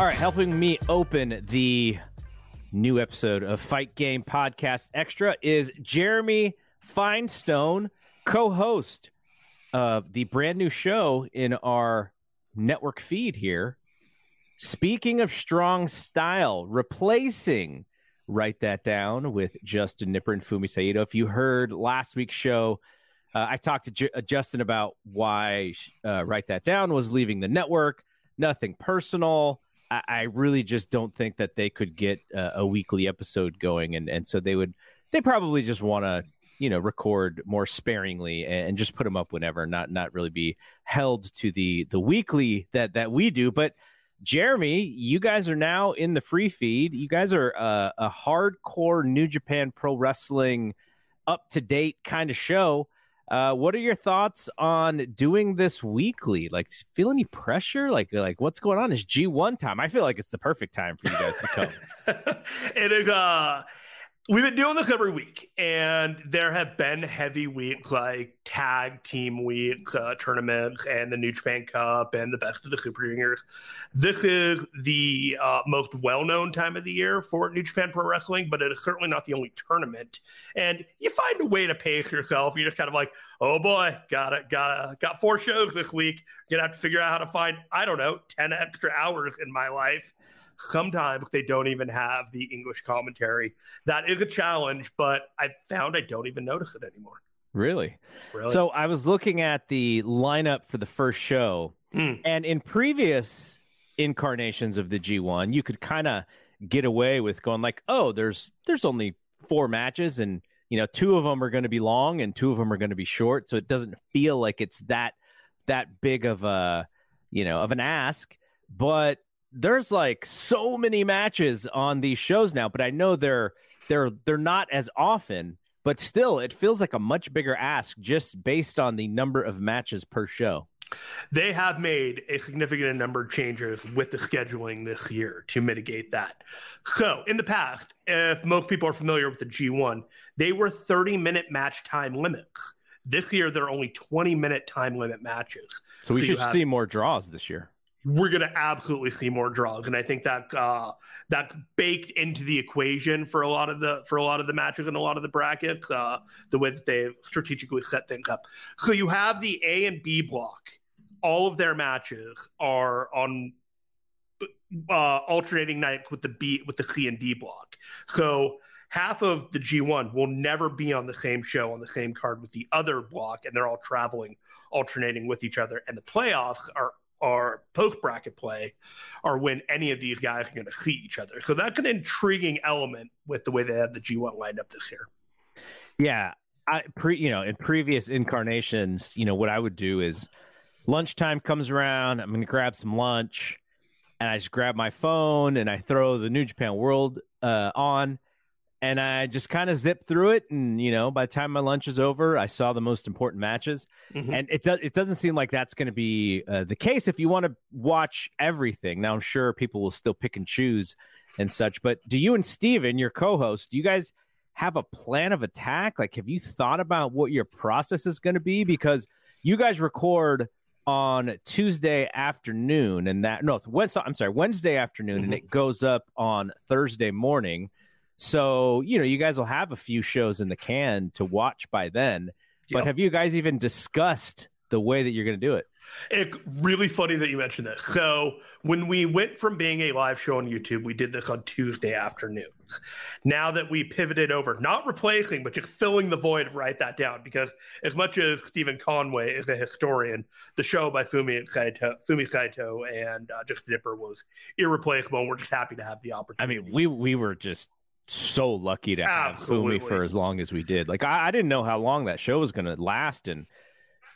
All right, helping me open the new episode of Fight Game Podcast Extra is Jeremy Finestone, co host of the brand new show in our network feed here. Speaking of strong style, replacing Write That Down with Justin Nipper and Fumi Saito. If you heard last week's show, uh, I talked to J- uh, Justin about why uh, Write That Down was leaving the network. Nothing personal. I, I really just don't think that they could get uh, a weekly episode going, and and so they would they probably just want to you know record more sparingly and, and just put them up whenever, not not really be held to the the weekly that that we do, but. Jeremy, you guys are now in the free feed. You guys are uh, a hardcore New Japan Pro Wrestling up to date kind of show. Uh, what are your thoughts on doing this weekly? Like, feel any pressure? Like, like what's going on? Is G one time? I feel like it's the perfect time for you guys to come. it is. Uh, we've been doing this every week, and there have been heavy weeks like tag team weeks, uh, tournaments, and the New Japan Cup, and the best of the Super Juniors. This is the uh, most well-known time of the year for New Japan Pro Wrestling, but it is certainly not the only tournament. And you find a way to pace yourself. You're just kind of like, oh boy, got it, got it, got four shows this week. Gonna have to figure out how to find, I don't know, ten extra hours in my life sometimes they don't even have the English commentary. That is a challenge, but I found I don't even notice it anymore. Really? Really? So I was looking at the lineup for the first show, Mm. and in previous incarnations of the G1, you could kind of get away with going like, "Oh, there's there's only four matches, and you know, two of them are going to be long, and two of them are going to be short, so it doesn't feel like it's that that big of a you know of an ask." But there's like so many matches on these shows now, but I know they're they're they're not as often, but still it feels like a much bigger ask just based on the number of matches per show. They have made a significant number of changes with the scheduling this year to mitigate that. So, in the past, if most people are familiar with the G1, they were 30 minute match time limits. This year, they're only 20 minute time limit matches. So we you should have- see more draws this year. We're going to absolutely see more draws and i think that uh that's baked into the equation for a lot of the for a lot of the matches and a lot of the brackets uh the way that they've strategically set things up. So you have the a and b block. All of their matches are on uh alternating nights with the b with the c and d block. So half of the G1 will never be on the same show on the same card with the other block, and they're all traveling, alternating with each other. And the playoffs are are post bracket play, are when any of these guys are going to see each other. So that's an intriguing element with the way they have the G1 lined up this year. Yeah, I pre you know in previous incarnations, you know what I would do is lunchtime comes around, I'm gonna grab some lunch, and I just grab my phone and I throw the New Japan World uh, on, and I just kind of zip through it, and you know by the time my lunch is over, I saw the most important matches, Mhm. and it does it doesn't seem like that's going to be uh, the case if you want to watch everything. Now I'm sure people will still pick and choose and such, but do you and Steven, your co-host, do you guys? have a plan of attack? Like, have you thought about what your process is going to be? Because you guys record on Tuesday afternoon, and that no, Wednesday. I'm sorry, Wednesday afternoon, and it goes up on Thursday morning. So, you know, you guys will have a few shows in the can to watch by then. But have you guys even discussed the way that you're going to do it? It's really funny that you mentioned this. So when we went from being a live show on YouTube, we did this on Tuesday afternoons. Now that we pivoted over, not replacing, but just filling the void, of write that down because as much as Stephen Conway is a historian, the show by Fumi Saito, Fumi Saito and uh, Justin Nipper was irreplaceable. And we're just happy to have the opportunity. I mean, we we were just so lucky to have Absolutely. Fumi for as long as we did. Like I, I didn't know how long that show was going to last, and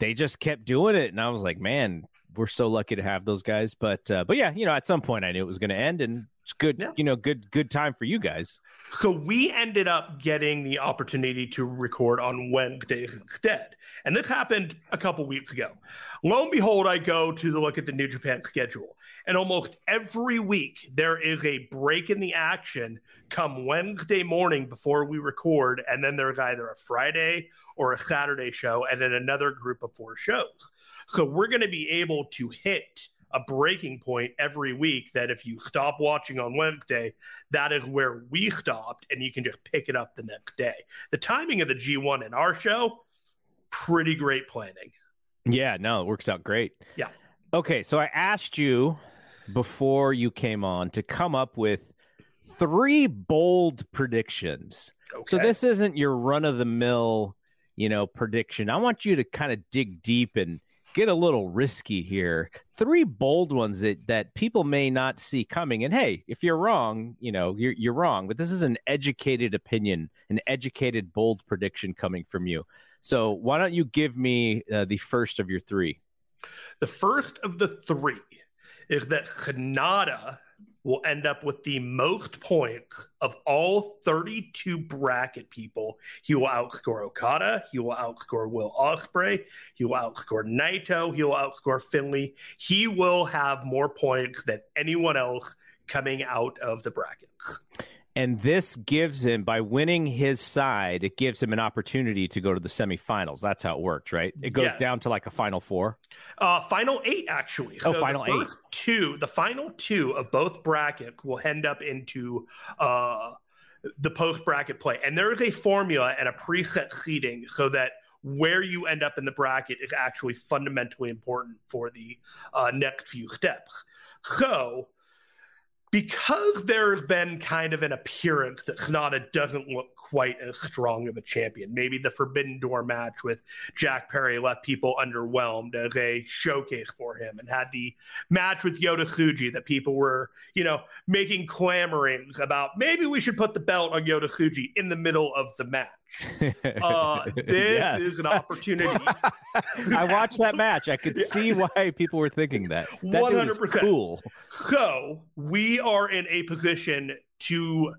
they just kept doing it, and I was like, man, we're so lucky to have those guys. But uh, but yeah, you know, at some point I knew it was going to end, and it's good. Yeah. You know, good good time for you guys. So we ended up getting the opportunity to record on Wednesdays instead. And this happened a couple weeks ago. Lo and behold, I go to look at the New Japan schedule. And almost every week there is a break in the action come Wednesday morning before we record. And then there's either a Friday or a Saturday show and then another group of four shows. So we're going to be able to hit a breaking point every week that if you stop watching on Wednesday, that is where we stopped and you can just pick it up the next day. The timing of the G1 in our show, pretty great planning. Yeah, no, it works out great. Yeah. Okay, so I asked you before you came on to come up with three bold predictions. Okay. So this isn't your run of the mill, you know, prediction. I want you to kind of dig deep and get a little risky here. Three bold ones that that people may not see coming. And hey, if you're wrong, you know, you're you're wrong, but this is an educated opinion, an educated bold prediction coming from you. So why don't you give me uh, the first of your three? The first of the three is that Sanada will end up with the most points of all 32 bracket people. He will outscore Okada. He will outscore Will Ospreay. He will outscore Naito. He will outscore Finlay. He will have more points than anyone else coming out of the brackets. And this gives him, by winning his side, it gives him an opportunity to go to the semifinals. That's how it works, right? It goes Yes. down to like a final four. Uh, final eight, actually. Oh, the final eight. Two, the final two of both brackets will end up into uh, the post bracket play, and there is a formula and a preset seating so that where you end up in the bracket is actually fundamentally important for the uh, next few steps. So. Because there's been kind of an appearance that Sanada doesn't look quite as strong of a champion. Maybe the Forbidden Door match with Jack Perry left people underwhelmed as a showcase for him and had the match with Yota Tsuji that people were, you know, making clamorings about maybe we should put the belt on Yota Tsuji in the middle of the match. Uh, this Yeah. is an opportunity. I watched that match. I could see why people were thinking that. That dude is 100%. cool. So we are in a position to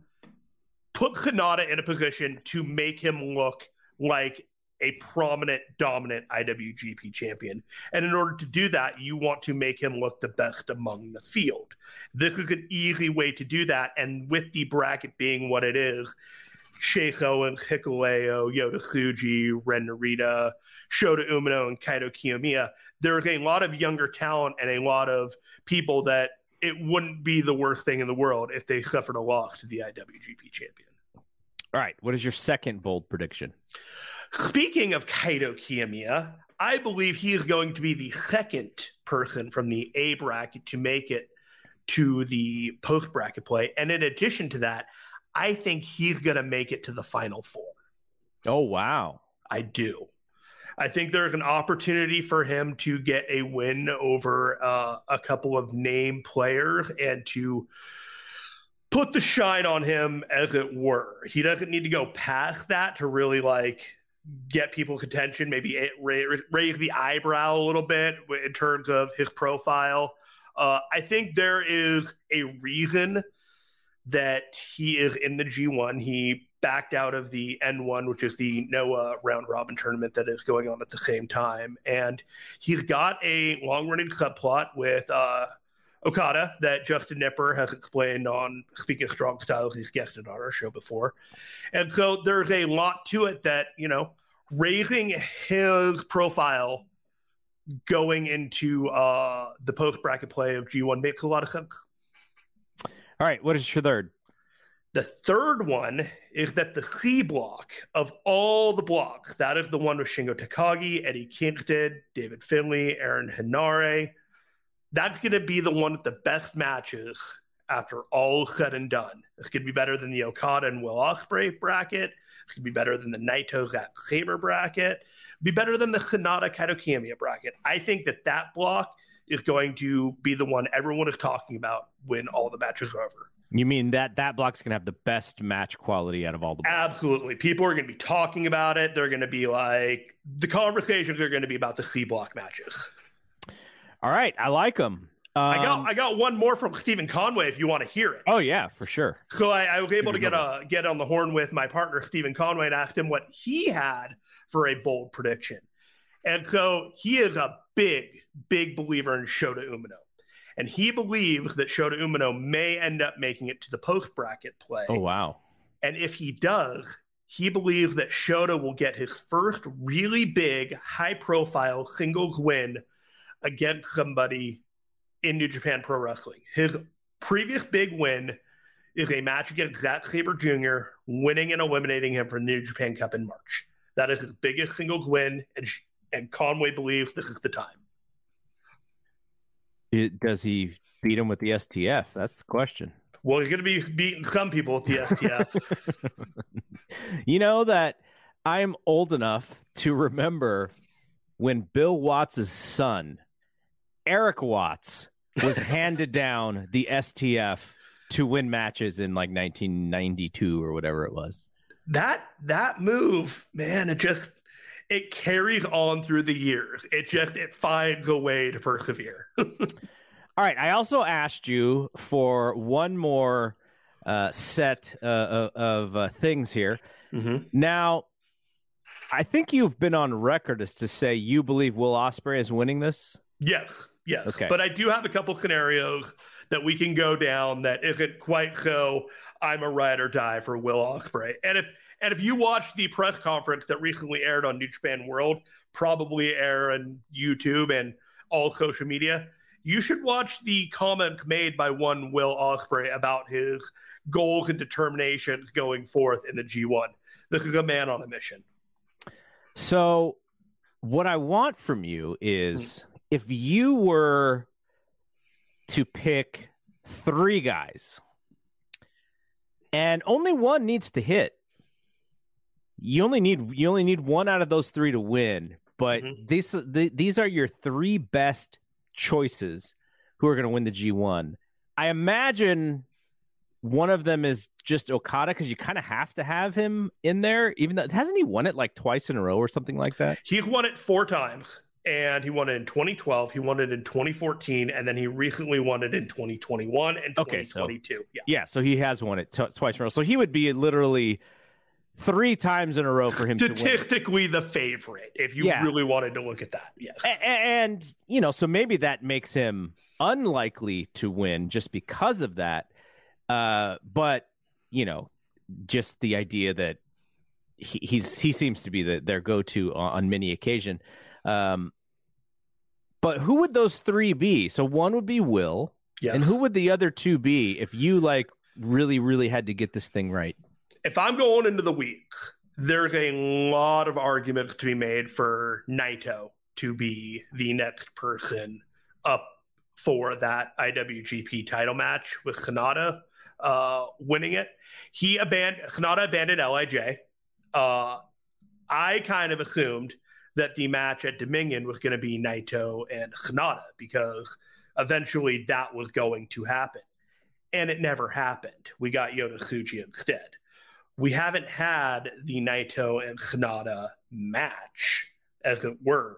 put Sanada in a position to make him look like a prominent, dominant IWGP champion. And in order to do that, you want to make him look the best among the field. This is an easy way to do that. And with the bracket being what it is, Chase Owens, Hikuleo, Yota Tsuji, Ren Narita, Shota Umino, and Kaito Kiyomiya, there's a lot of younger talent and a lot of people that it wouldn't be the worst thing in the world if they suffered a loss to the IWGP champion. All right. What is your second bold prediction? Speaking of Kaito Kiyomiya, I believe he is going to be the second person from the A bracket to make it to the post bracket play. And in addition to that, I think he's going to make it to the final four. Oh, wow. I do. I think there's an opportunity for him to get a win over uh, a couple of name players and to put the shine on him, as it were. He doesn't need to go past that to really like get people's attention, maybe raise the eyebrow a little bit in terms of his profile. Uh, I think there is a reason that he is in the G1. He backed out of the N1, which is the NOAH round robin tournament that is going on at the same time. And he's got a long running subplot with uh, Okada that Justin Nipper has explained on Speaking of Strong Styles. He's guested on our show before. And so there's a lot to it that, you know, raising his profile going into uh, the post bracket play of G1 makes a lot of sense. All right. What is your third? The third one is that the C block of all the blocks, that is the one with Shingo Takagi, Eddie Kingston, David Finlay, Aaron Henare. That's going to be the one with the best matches after all said and done. It's going to be better than the Okada and Will Ospreay bracket. It's going to be better than the Naito Zack Sabre bracket. Be better than the Sanada Kaito Kiyomiya bracket. I think that that block is going to be the one everyone is talking about when all the matches are over. You mean that that block's gonna have the best match quality out of all the blocks? Absolutely. People are gonna be talking about it. They're gonna be like the conversations are gonna be about the C block matches. All right, I like them. Um, I got I got one more from Stephen Conway if you want to hear it. Oh yeah, for sure. So I, I was able to get a get on the horn with my partner Stephen Conway and asked him what he had for a bold prediction. And so he is a big, big believer in Shota Umino and he believes that Shota Umino may end up making it to the post bracket play. Oh wow! And if he does, he believes that Shota will get his first really big, high profile singles win against somebody in New Japan Pro Wrestling. His previous big win is a match against Zack Sabre Jr., winning and eliminating him for the New Japan Cup in March. That is his biggest singles win, and, and Conway believes this is the time. It, does he beat him with the STF? That's the question. Well, he's going to be beating some people with the STF. you know that I'm old enough to remember when Bill Watts' son, Eric Watts, was handed down the STF to win matches in like 1992 or whatever it was. That that move, man, it just it carries on through the years. It just it finds a way to persevere. All right. I also asked you for one more uh, set uh, of uh, things here. Mm-hmm. Now, I think you've been on record as to say you believe Will Ospreay is winning this. Yes, yes. Okay. But I do have a couple scenarios that we can go down that isn't quite so I'm a ride or die for Will Ospreay, And if and if you watch the press conference that recently aired on New Japan World, probably air on YouTube and all social media, you should watch the comments made by one Will Ospreay about his goals and determinations going forth in the G1. This is a man on a mission. So, what I want from you is mm-hmm. if you were to pick three guys and only one needs to hit you only need you only need one out of those three to win but mm-hmm. these the, these are your three best choices who are going to win the G1 I imagine one of them is just Okada because you kind of have to have him in there even though hasn't he won it like twice in a row or something like that? He won it four times and he won it in 2012 he won it in 2014 and then he recently won it in 2021 and 2022 okay, so, yeah. Yeah so he has won it t- twice in a row. So he would be literally three times in a row for him statistically the favorite if you yeah. really wanted to look at that. Yes. And, and, you know so maybe that makes him unlikely to win just because of that. Uh, but you know just the idea that he, he's he seems to be the, their go-to on, on many occasion. Um, but who would those three be? So one would be will. Yes. and who would the other two be if you like really really had to get this thing right if I'm going into the weeks, there's a lot of arguments to be made for Naito to be the next person up for that IWGP title match with Sanada uh, winning it. He abandoned Sanada abandoned LIJ. Uh, I kind of assumed that the match at Dominion was going to be Naito and Sanada because eventually that was going to happen. And it never happened. We got Tsuji instead we haven't had the Naito and Sanada match, as it were.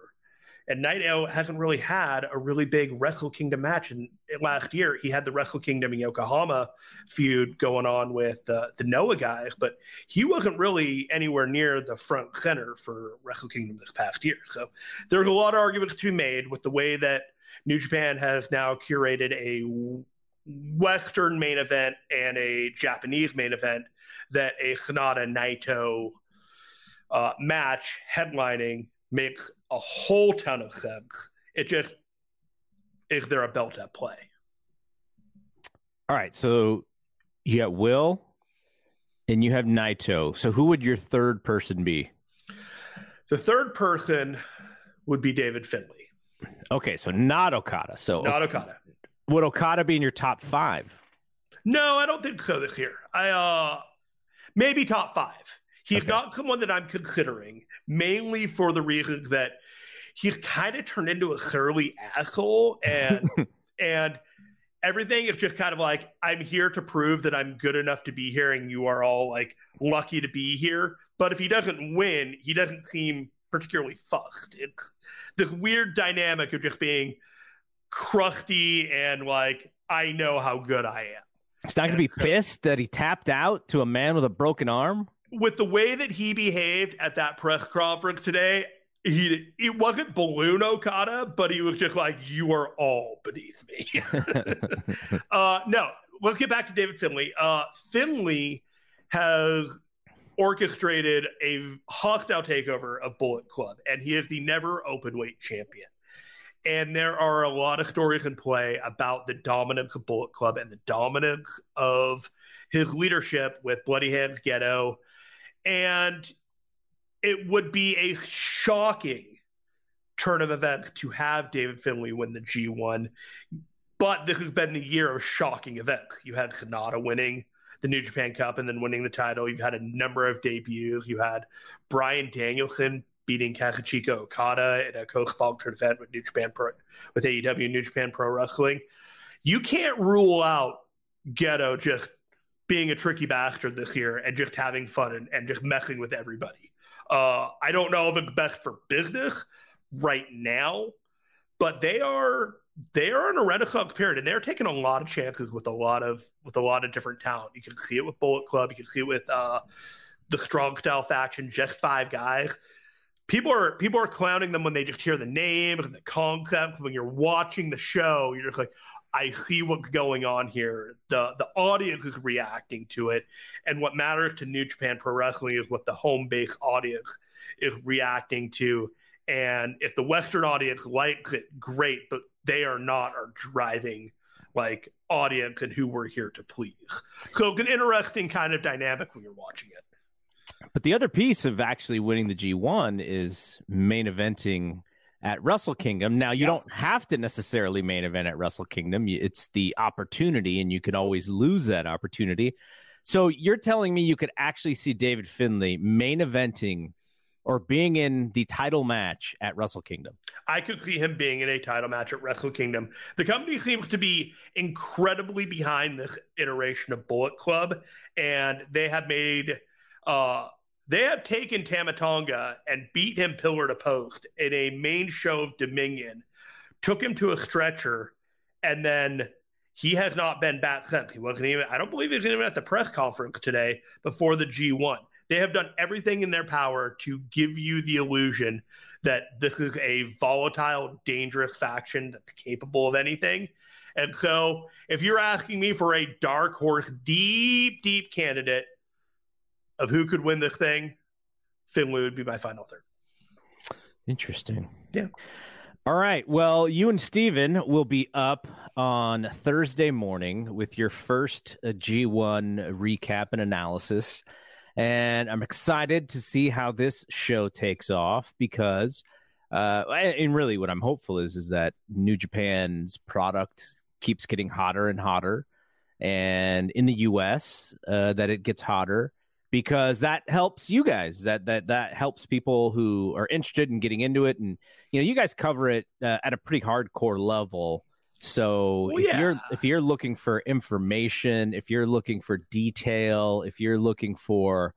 And Naito hasn't really had a really big Wrestle Kingdom match. And last year, he had the Wrestle Kingdom in Yokohama feud going on with uh, the Noah guys, but he wasn't really anywhere near the front center for Wrestle Kingdom this past year. So there's a lot of arguments to be made with the way that New Japan has now curated a Western main event and a Japanese main event that a Sanada Naito uh, match headlining makes a whole ton of sense. It just is there a belt at play? All right, so you got Will, And you have Naito. So who would your third person be? The third person would be David Finlay. Okay, so not Okada. So not Okada. Would Okada be in your top five? No, I don't think so this year. I uh maybe top five. He's okay. not someone that I'm considering, mainly for the reasons that he's kind of turned into a surly asshole and and everything is just kind of like I'm here to prove that I'm good enough to be here and you are all like lucky to be here. But if he doesn't win, he doesn't seem particularly fucked. It's this weird dynamic of just being crusty and like I know how good I am. He's not going to be pissed that he tapped out to a man with a broken arm. With the way that he behaved at that press conference today, he it wasn't balloon Okada, but he was just like, "You are all beneath me." uh, no, let's get back to David Finlay. Uh, Finlay has orchestrated a hostile takeover of Bullet Club, and he is the never open weight champion. And there are a lot of stories in play about the dominance of Bullet Club and the dominance of his leadership with Bloody Hands Gedo. And it would be a shocking turn of events to have David Finlay win the G1. But this has been the year of shocking events. You had Sanada winning the New Japan Cup and then winning the title. You've had a number of debuts. You had Bryan Danielson beating Kazuchika Okada in a co-sponsored event with New Japan Pro with AEW New Japan Pro Wrestling. You can't rule out Gedo just being a tricky bastard this year and just having fun and, and just messing with everybody. Uh, I don't know if it's best for business right now, but they are they are in a renaissance period and they're taking a lot of chances with a lot of with a lot of different talent. You can see it with Bullet Club, you can see it with uh, the strong style faction, just five guys. People are people are clowning them when they just hear the name and the concept. When you're watching the show, you're just like, I see what's going on here. The the audience is reacting to it, and what matters to New Japan Pro Wrestling is what the home base audience is reacting to. And if the Western audience likes it, great, but they are not our driving like audience and who we're here to please. So it's an interesting kind of dynamic when you're watching it. But the other piece of actually winning the G1 is main eventing at Wrestle Kingdom. Now, you yeah. don't have to necessarily main event at Wrestle Kingdom. It's the opportunity, and you can always lose that opportunity. So you're telling me you could actually see David Finlay main eventing or being in the title match at Wrestle Kingdom? I could see him being in a title match at Wrestle Kingdom. The company seems to be incredibly behind this iteration of Bullet Club, and they have made uh, they have taken Tama Tonga and beat him pillar to post in a main show of Dominion, took him to a stretcher, and then he has not been back since. He wasn't even, I don't believe he was even at the press conference today before the G1. They have done everything in their power to give you the illusion that this is a volatile, dangerous faction that's capable of anything. And so, if you're asking me for a dark horse, deep, deep candidate, of who could win the thing, Finlay would be my final third. Interesting. Yeah. All right. Well, you and Steven will be up on Thursday morning with your first uh, G1 recap and analysis. And I'm excited to see how this show takes off because, uh, and really what I'm hopeful is, is that New Japan's product keeps getting hotter and hotter. And in the US, uh, that it gets hotter because that helps you guys. That that that helps people who are interested in getting into it, and you know, you guys cover it uh, at a pretty hardcore level. So well, if yeah. you're if you're looking for information, if you're looking for detail, if you're looking for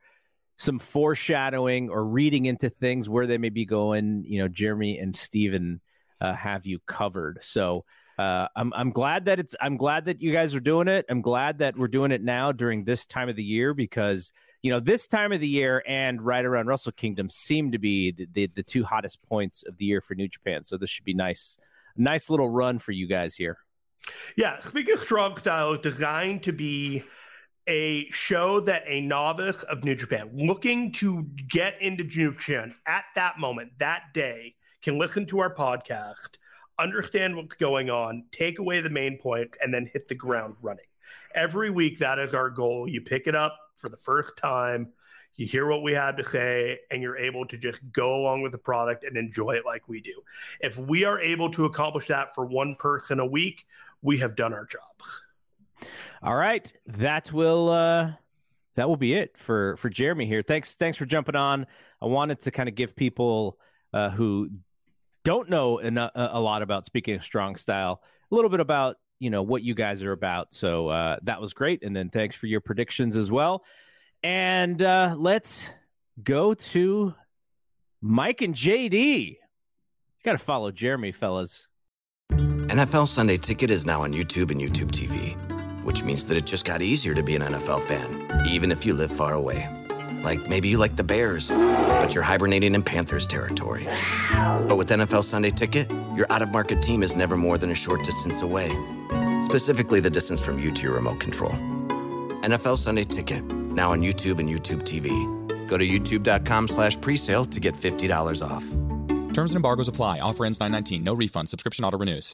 some foreshadowing or reading into things where they may be going, you know, Jeremy and Steven uh, have you covered. So uh, I'm I'm glad that it's I'm glad that you guys are doing it. I'm glad that we're doing it now during this time of the year because you know, this time of the year and right around Wrestle Kingdom seem to be the, the, the two hottest points of the year for New Japan. So this should be nice, nice little run for you guys here. Yeah, speaking of strong style, designed to be a show that a novice of New Japan looking to get into New Japan at that moment, that day, can listen to our podcast, understand what's going on, take away the main point, and then hit the ground running. Every week, that is our goal. You pick it up for the first time. You hear what we had to say, and you're able to just go along with the product and enjoy it like we do. If we are able to accomplish that for one person a week, we have done our job. All right, that will uh, that will be it for for Jeremy here. Thanks, thanks for jumping on. I wanted to kind of give people uh, who don't know a, a lot about speaking of strong style a little bit about you know what you guys are about. So uh, that was great, and then thanks for your predictions as well. And uh, let's go to Mike and JD. Got to follow Jeremy, fellas. NFL Sunday Ticket is now on YouTube and YouTube TV, which means that it just got easier to be an NFL fan, even if you live far away. Like maybe you like the Bears, but you're hibernating in Panthers territory. But with NFL Sunday Ticket, your out of market team is never more than a short distance away. Specifically, the distance from you to your remote control. NFL Sunday Ticket, now on YouTube and YouTube TV. Go to youtube.com slash presale to get $50 off. Terms and embargoes apply. Offer ends 919. No refund. Subscription auto renews.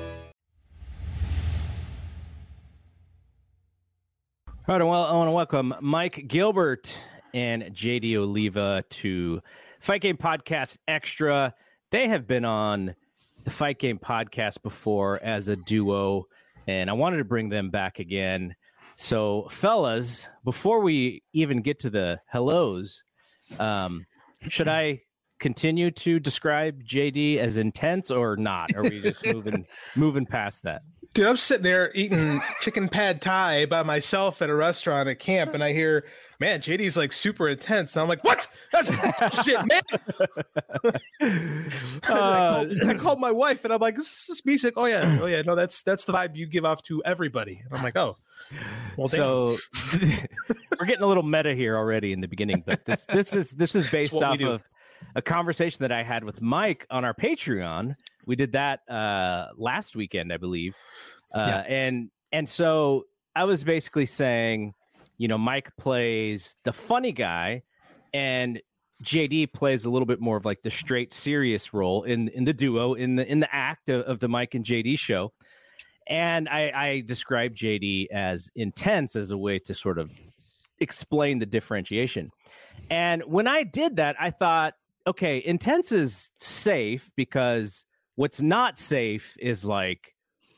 All right, well, I want to welcome Mike Gilbert and JD Oliva to Fight Game Podcast Extra. They have been on the Fight Game Podcast before as a duo, and I wanted to bring them back again. So, fellas, before we even get to the hellos, um, should I continue to describe JD as intense or not? Are we just moving moving past that? Dude, I'm sitting there eating chicken pad thai by myself at a restaurant at camp, and I hear, "Man, JD's like super intense." And I'm like, "What? That's shit, man." uh, I, called, I, called, my wife, and I'm like, "This is me." She's like, "Oh yeah, oh yeah, no, that's that's the vibe you give off to everybody." And I'm like, "Oh, well." So we're getting a little meta here already in the beginning, but this this is this is based off of a conversation that I had with Mike on our Patreon. We did that uh, last weekend, I believe, uh, yeah. and and so I was basically saying, you know, Mike plays the funny guy, and JD plays a little bit more of like the straight serious role in in the duo in the in the act of, of the Mike and JD show. And I, I described JD as intense as a way to sort of explain the differentiation. And when I did that, I thought, okay, intense is safe because what's not safe is like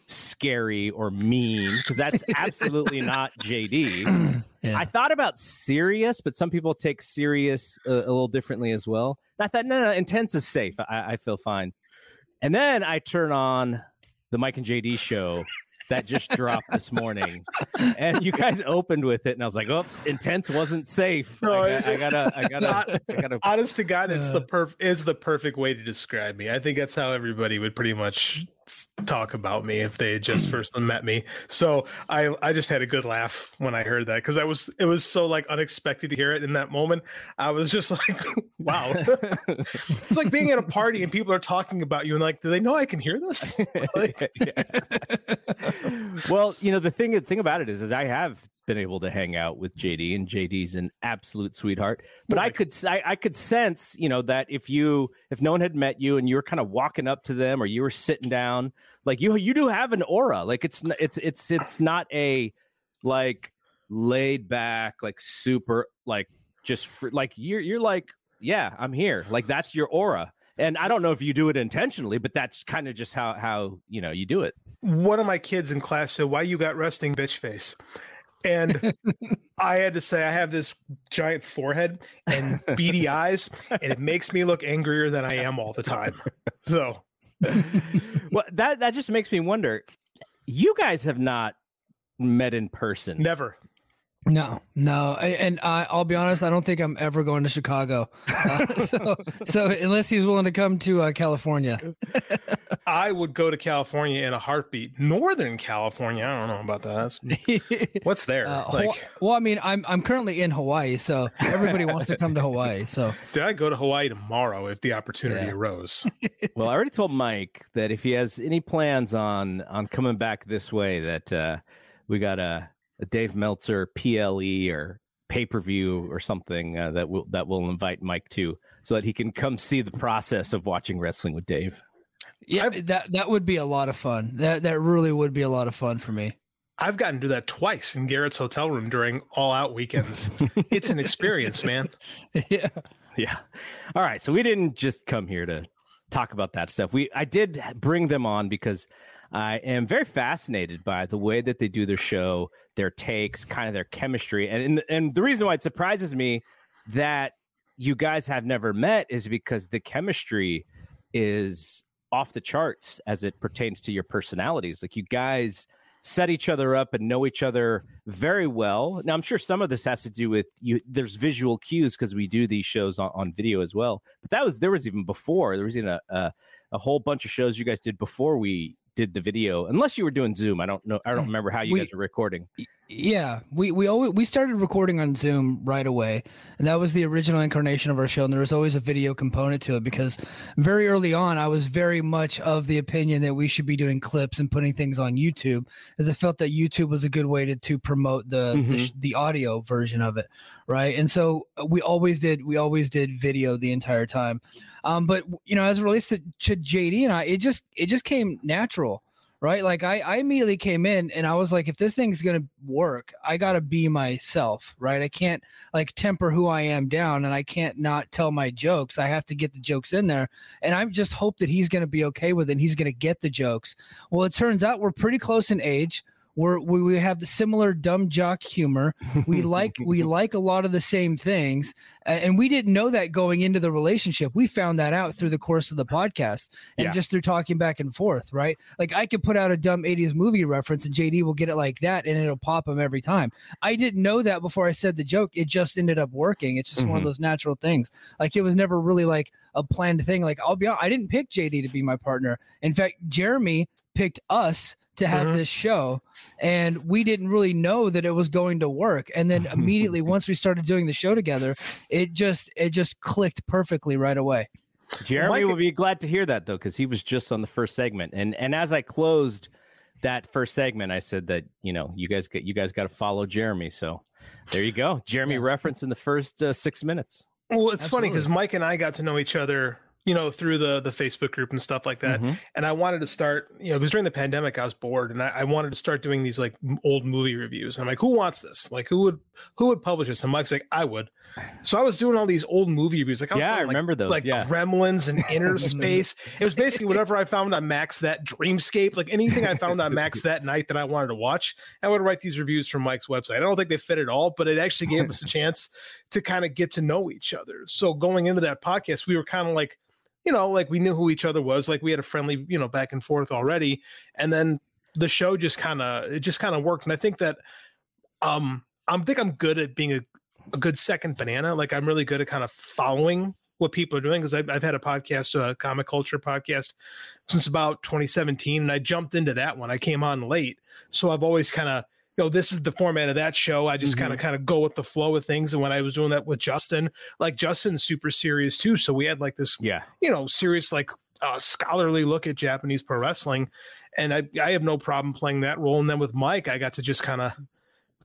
scary or mean because that's absolutely not JD. Yeah. I thought about serious, but some people take serious a, a little differently as well. I thought, no, no, intense is safe. I, I feel fine. And then I turn on the Mike and JD show that just dropped this morning, and you guys opened with it, and I was like, "Oops, intense wasn't safe." No, I, got, I gotta, I gotta, not, I gotta. Honest to God, it's uh, the perf is the perfect way to describe me. I think that's how everybody would pretty much talk about me if they had just first met me. So I I just had a good laugh when I heard that because I was it was so like unexpected to hear it in that moment. I was just like, wow. it's like being at a party and people are talking about you and like, do they know I can hear this? Like... well, you know the thing the thing about it is is I have been able to hang out with JD, and JD's an absolute sweetheart. But right. I could I, I, could sense, you know, that if you if no one had met you and you were kind of walking up to them or you were sitting down, like you you do have an aura. Like it's it's it's it's not a like laid back, like super like just for, like you're you're like yeah, I'm here. Like that's your aura. And I don't know if you do it intentionally, but that's kind of just how how you know you do it. One of my kids in class said, "Why you got resting bitch face?" And I had to say I have this giant forehead and beady eyes, and it makes me look angrier than I am all the time. So, well, that that just makes me wonder. You guys have not met in person, never. No, no, and I, I'll be honest. I don't think I'm ever going to Chicago. Uh, so, so unless he's willing to come to uh, California, I would go to California in a heartbeat. Northern California, I don't know about that. What's there? Uh, like, Hawa- well, I mean, I'm I'm currently in Hawaii, so everybody wants to come to Hawaii. So did I go to Hawaii tomorrow if the opportunity Yeah. arose? well, I already told Mike that if he has any plans on on coming back this way, that uh, we got a, a Dave Meltzer PLE or pay per view or something uh, that will that will invite Mike to, so that he can come see the process of watching wrestling with Dave. yeah, that that would be a lot of fun. That that really would be a lot of fun for me. I've gotten to do that twice in Garrett's hotel room during all out weekends. it's an experience, man. yeah. Yeah. All right. So we didn't just come here to talk about that stuff. We I did bring them on because I am very fascinated by the way that they do their show, their takes, kind of their chemistry, and and, and the reason why it surprises me that you guys have never met is because the chemistry is off the charts as it pertains to your personalities. Like you guys set each other up and know each other very well. Now I'm sure some of this has to do with you there's visual cues because we do these shows on, on video as well. But that was there was even before. There was even a, a a whole bunch of shows you guys did before we did the video. Unless you were doing Zoom. I don't know. I don't mm. remember how you We- guys were recording. Yeah, we we always we started recording on Zoom right away, and that was the original incarnation of our show. And there was always a video component to it because very early on, I was very much of the opinion that we should be doing clips and putting things on YouTube, as I felt that YouTube was a good way to to promote the the, Mhm. sh- the audio version of it, right? And so uh, we always did we always did video the entire time. Um, but you know, as it relates to, to JD and I, it just it just came natural right? Like I, I immediately came in and I was like, if this thing's gonna work, I gotta be myself, right? I can't like temper who I am down and I can't not tell my jokes. I have to get the jokes in there. And I just hope that he's gonna be okay with it and he's gonna get the jokes. Well, it turns out we're pretty close in age. We're, we we have the similar dumb jock humor. We like we like a lot of the same things, and we didn't know that going into the relationship. We found that out through the course of the podcast and Yeah. just through talking back and forth, right? Like I could put out a dumb 80s movie reference and JD will get it like that and it'll pop him every time. I didn't know that before I said the joke. It just ended up working. It's just one of Mhm. those natural things. Like it was never really like a planned thing. Like I'll be honest, I didn't pick JD to be my partner. In fact, Jeremy picked us to have Mhm. this show and we didn't really know that it was going to work and then immediately once we started doing the show together it just it just clicked perfectly right away Jeremy Mike- will be glad to hear that though, because he was just on the first segment. And and as I closed that first segment, I said that you know you guys get you guys got to follow Jeremy. So there you go, Jeremy reference in the first uh, six minutes. Well, it's funny because Mike and I got to know each other, you know, through the the Facebook group and stuff like that. Mhm. And I wanted to start, you know, because during the pandemic I was bored, and I, I wanted to start doing these like old movie reviews. And I'm like, who wants this? Like, who would who would publish this? And Mike's like, I would. So I was doing all these old movie reviews. Like, I was Yeah, I doing, like- remember those, Like yeah. Gremlins and Innerspace. It was basically whatever I found on Max that Dreamscape, like anything I found on Max that night that I wanted to watch. I would write these reviews from Mike's website. I don't think they fit at all, but it actually gave us a chance to kind of get to know each other. So going into that podcast, we were kind of like, you know, like we knew who each other was, like we had a friendly, you know, back and forth already. And then the show just kind of it just kind of worked. And I think that um I'm think I'm good at being a, a good second banana. Like I'm really good at kind of following what people are doing because I've, I've had a podcast, a comic culture podcast, since about 2017, and I jumped into that one. I came on late, so I've always kind of you know this is the format of that show. I just kind of kind of go with the flow of things. And when I was doing that with Justin, like Justin's super serious too, so we had like this Yeah, you know serious like uh, scholarly look at Japanese pro wrestling, and I I have no problem playing that role. And then with Mike, I got to just kind of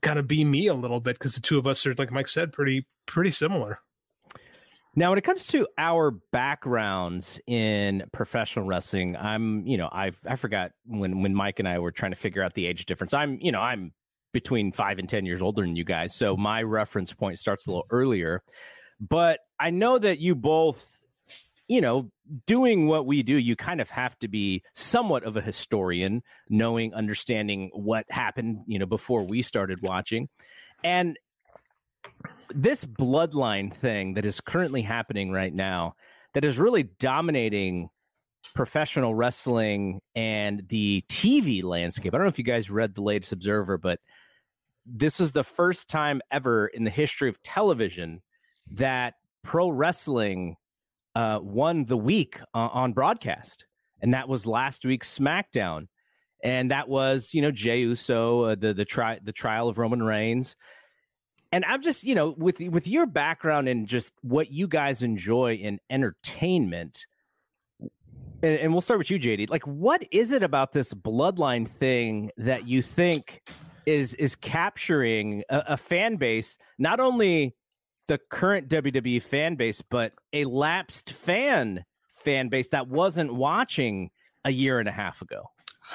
kind of be me a little bit because the two of us are like Mike said, pretty pretty similar. Now, when it comes to our backgrounds in professional wrestling, I'm, you know, I've I forgot when when Mike and I were trying to figure out the age difference. I'm, you know, I'm between five and ten years older than you guys, so my reference point starts a little earlier. But I know that you both, you know, doing what we do, you kind of have to be somewhat of a historian, knowing, understanding what happened, you know, before we started watching, and this bloodline thing that is currently happening right now that is really dominating professional wrestling and the TV landscape. I don't know if you guys read the latest Observer, but this is the first time ever in the history of television that pro wrestling uh, won the week uh, on broadcast, and that was last week's SmackDown, and that was you know Jey Uso, uh, the the tri- the trial of Roman Reigns, and I'm just you know with with your background and just what you guys enjoy in entertainment. And, and we'll start with you, JD. Like, what is it about this bloodline thing that you think is is capturing a, a fan base, not only the current WWE fan base, but a lapsed fan fan base that wasn't watching a year and a half ago.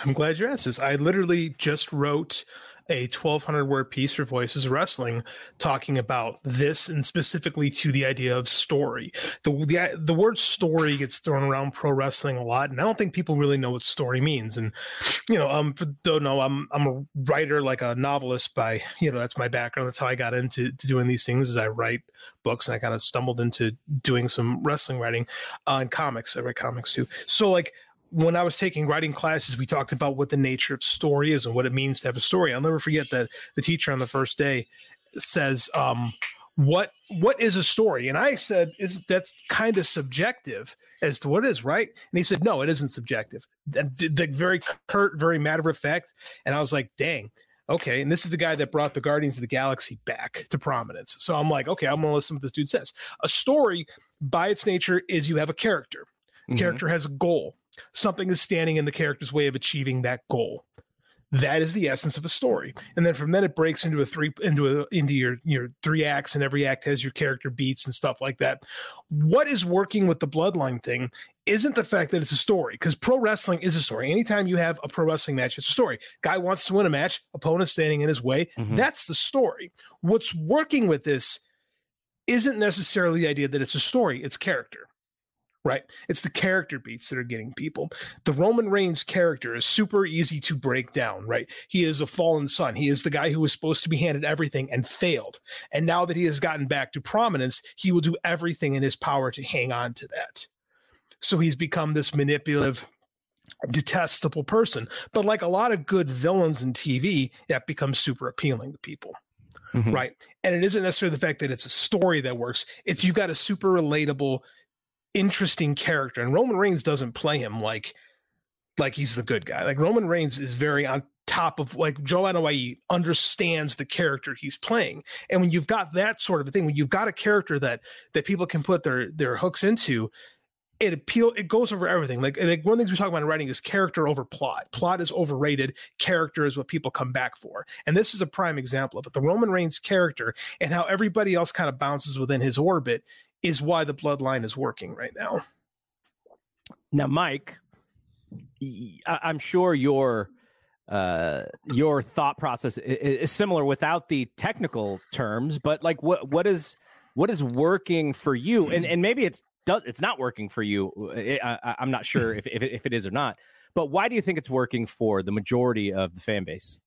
I'm glad you asked this. I literally just wrote a 1200 word piece for Voices Wrestling talking about this and specifically to the idea of story. The, the the word story gets thrown around pro wrestling a lot, and I don't think people really know what story means. And you know, um, don't know, I'm I'm a writer, like a novelist by you know that's my background. That's how I got into doing these things. Is I write books, and I kind of stumbled into doing some wrestling writing uh, and comics. I write comics too. So like when I was taking writing classes, we talked about what the nature of story is and what it means to have a story. I'll never forget that the teacher on the first day says, um, "What what is a story?" And I said, "Is that's kind of subjective as to what is right?" And he said, "No, it isn't subjective." And the very curt, very matter of fact. And I was like, "Dang." Okay, and this is the guy that brought the Guardians of the Galaxy back to prominence. So I'm like, okay, I'm gonna listen to what this dude says. A story, by its nature, is you have a character. Mm-hmm. Character has a goal something is standing in the character's way of achieving that goal. That is the essence of a story. And then from then it breaks into a three into a into your your three acts and every act has your character beats and stuff like that. What is working with the bloodline thing isn't the fact that it's a story because pro wrestling is a story. Anytime you have a pro wrestling match it's a story. Guy wants to win a match opponent standing in his way. Mm-hmm. that's the story. What's working with this isn't necessarily the idea that it's a story it's character right? It's the character beats that are getting people. The Roman Reigns character is super easy to break down, right? He is a fallen son. He is the guy who was supposed to be handed everything and failed. And now that he has gotten back to prominence, he will do everything in his power to hang on to that. So he's become this manipulative, detestable person. But like a lot of good villains in TV, that becomes super appealing to people. Mm-hmm. Right. And it isn't necessarily the fact that it's a story that works. It's you've got a super relatable, interesting character, and Roman Reigns doesn't play him like like he's the good guy. Like Roman Reigns is very on top of like Joe Anoa'i understands the character he's playing. And when you've got that sort of a thing, when you've got a character that that people can put their their hooks into, it appeal it goes over everything. Like, like one of the things we talk about in writing is character over plot. Plot is overrated. Character is what people come back for. And this is a prime example of it. The Roman Reigns character and how everybody else kind of bounces within his orbit is why the bloodline is working right now. Now, Mike, I'm sure your uh, your thought process is similar without the technical terms, but like what what is what is working for you, and and maybe it's does it's not working for you. I, am not sure if, if if it is or not, but why do you think it's working for the majority of the fan base?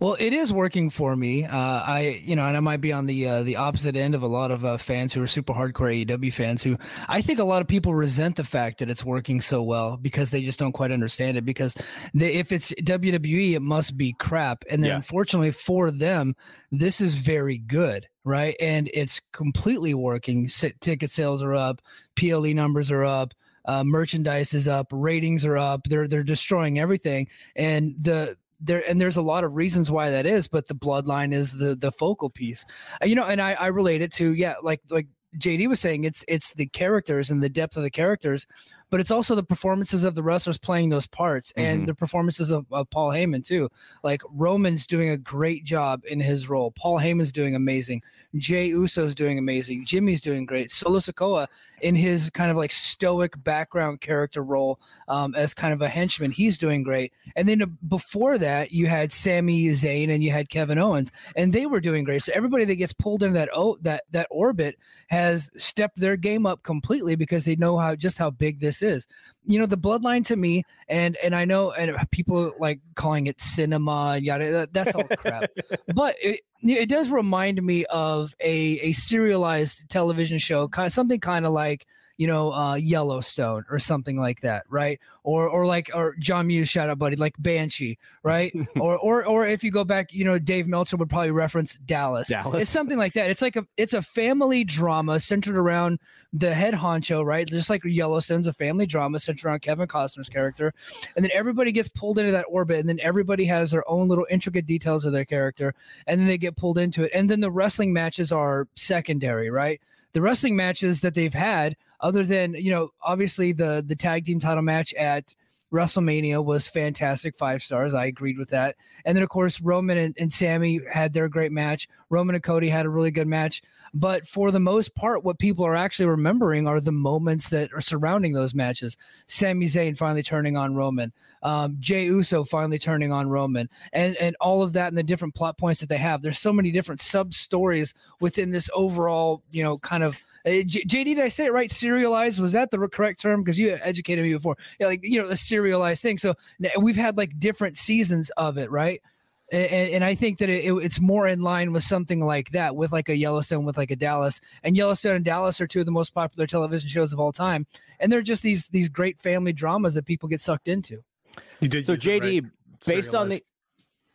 Well, it is working for me. Uh, I, you know, and I might be on the uh, the opposite end of a lot of uh, fans who are super hardcore AEW fans. Who I think a lot of people resent the fact that it's working so well because they just don't quite understand it. Because they, if it's WWE, it must be crap. And then, yeah. unfortunately for them, this is very good, right? And it's completely working. ticket sales are up, PLE numbers are up. Uh, merchandise is up, ratings are up. They're they're destroying everything, and the there and there's a lot of reasons why that is but the bloodline is the the focal piece uh, you know and i i relate it to yeah like like jd was saying it's it's the characters and the depth of the characters but it's also the performances of the wrestlers playing those parts and mm-hmm. the performances of, of, Paul Heyman too. Like Roman's doing a great job in his role. Paul Heyman's doing amazing. Jey Uso's doing amazing. Jimmy's doing great. Solo Sikoa in his kind of like stoic background character role um, as kind of a henchman, he's doing great. And then uh, before that, you had Sami Zayn and you had Kevin Owens, and they were doing great. So everybody that gets pulled into that oh that that orbit has stepped their game up completely because they know how just how big this is you know the bloodline to me and and i know and people like calling it cinema and yada that's all crap but it, it does remind me of a a serialized television show kind of, something kind of like you know, uh, Yellowstone or something like that, right? Or or like or John Muse shout out buddy like Banshee, right? or or or if you go back, you know, Dave Meltzer would probably reference Dallas. Dallas. It's something like that. It's like a it's a family drama centered around the head honcho, right? Just like Yellowstone's a family drama centered around Kevin Costner's character, and then everybody gets pulled into that orbit, and then everybody has their own little intricate details of their character, and then they get pulled into it, and then the wrestling matches are secondary, right? The wrestling matches that they've had, other than you know, obviously the the tag team title match at WrestleMania was fantastic, five stars. I agreed with that. And then, of course, Roman and, and Sami had their great match. Roman and Cody had a really good match. But for the most part, what people are actually remembering are the moments that are surrounding those matches. Sami Zayn finally turning on Roman, um, Jey Uso finally turning on Roman, and and all of that and the different plot points that they have. There's so many different sub stories within this overall, you know, kind of Uh, J- JD, did I say it right? Serialized was that the correct term? Because you educated me before. Yeah, like you know, a serialized thing. So we've had like different seasons of it, right? And, and I think that it, it- it's more in line with something like that, with like a Yellowstone, with like a Dallas, and Yellowstone and Dallas are two of the most popular television shows of all time, and they're just these these great family dramas that people get sucked into. You did So JD, right. based on the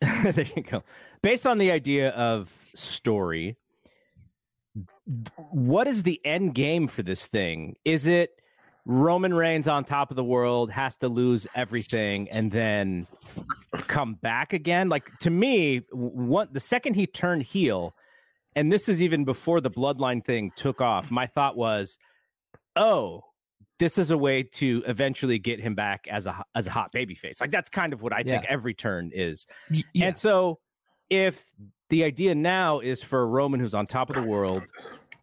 there you go. Based on the idea of story, what is the end game for this thing? Is it Roman Reigns on top of the world has to lose everything and then come back again? Like to me, one the second he turned heel, and this is even before the bloodline thing took off, my thought was, oh, this is a way to eventually get him back as a as a hot baby face. Like that's kind of what I think every turn is. Yeah. And so if the idea now is for Roman who's on top of the world,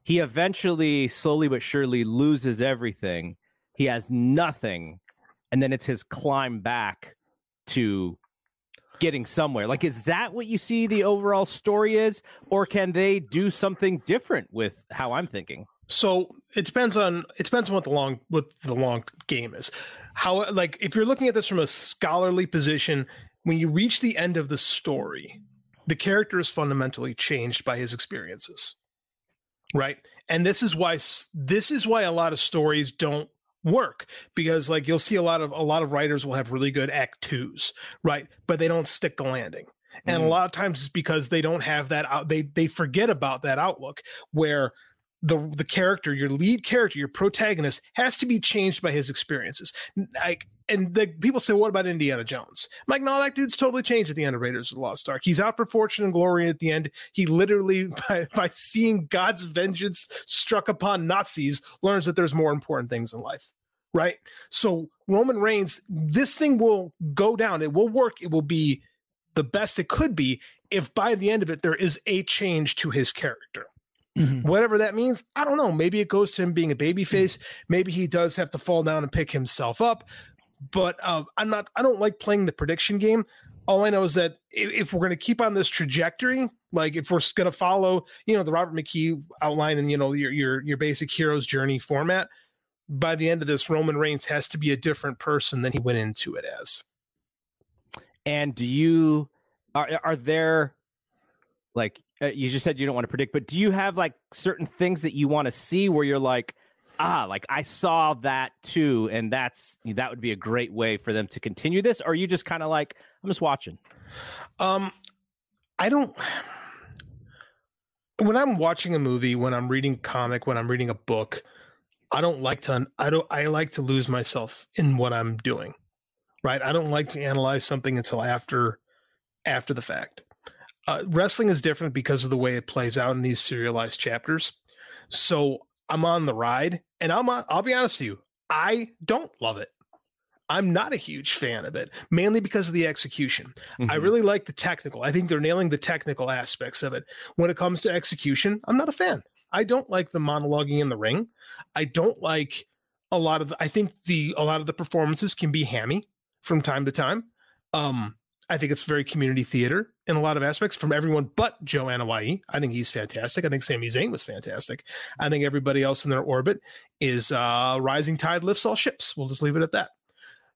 he eventually slowly but surely loses everything. He has nothing and then it's his climb back to getting somewhere. Like is that what you see the overall story is or can they do something different with how I'm thinking? So it depends on it depends on what the long what the long game is. How like if you're looking at this from a scholarly position, when you reach the end of the story, the character is fundamentally changed by his experiences, right? And this is why this is why a lot of stories don't work because like you'll see a lot of a lot of writers will have really good act twos, right? But they don't stick the landing. And a Mhm. lot of times it's because they don't have that out they they forget about that outlook where the the character, your lead character, your protagonist has to be changed by his experiences. Like, and the people say, "What about Indiana Jones?" I'm like, no, that dude's totally changed at the end of Raiders of the Lost Ark. He's out for fortune and glory, and at the end, he literally, by, by seeing God's vengeance struck upon Nazis, learns that there's more important things in life. Right. So Roman Reigns, this thing will go down. It will work. It will be the best it could be if by the end of it there is a change to his character Mhm. whatever that means i don't know maybe it goes to him being a baby face maybe he does have to fall down and pick himself up but um, i'm not i don't like playing the prediction game. All i know is that if, if we're going to keep on this trajectory like if we're going to follow you know the robert mckee outline and you know your your your basic hero's journey format by the end of this roman reigns has to be a different person than he went into it as. And do you are are there like uh, you just said you don't want to predict, but do you have like certain things that you want to see where you're like, ah, like I saw that too, and that's that would be a great way for them to continue this, or are you just kind of like I'm just watching? Um, I don't. When I'm watching a movie, when I'm reading comic, when I'm reading a book, I don't like to. I don't. I like to lose myself in what I'm doing. Right. I don't like to analyze something until after, after the fact. Uh, wrestling is different because of the way it plays out in these serialized chapters. So I'm on the ride, and I'm. On, I'll be honest with you. I don't love it. I'm not a huge fan of it, mainly because of the execution. I Mhm. really like the technical. I think they're nailing the technical aspects of it. When it comes to execution, I'm not a fan. I don't like the monologuing in the ring. I don't like a lot of the, I think the a lot of the performances can be hammy from time to time. Um I think it's very community theater in a lot of aspects from everyone but Joe Anoa'i. I think he's fantastic. I think Sami Zayn was fantastic. I think everybody else in their orbit is uh rising tide lifts all ships. We'll just leave it at that.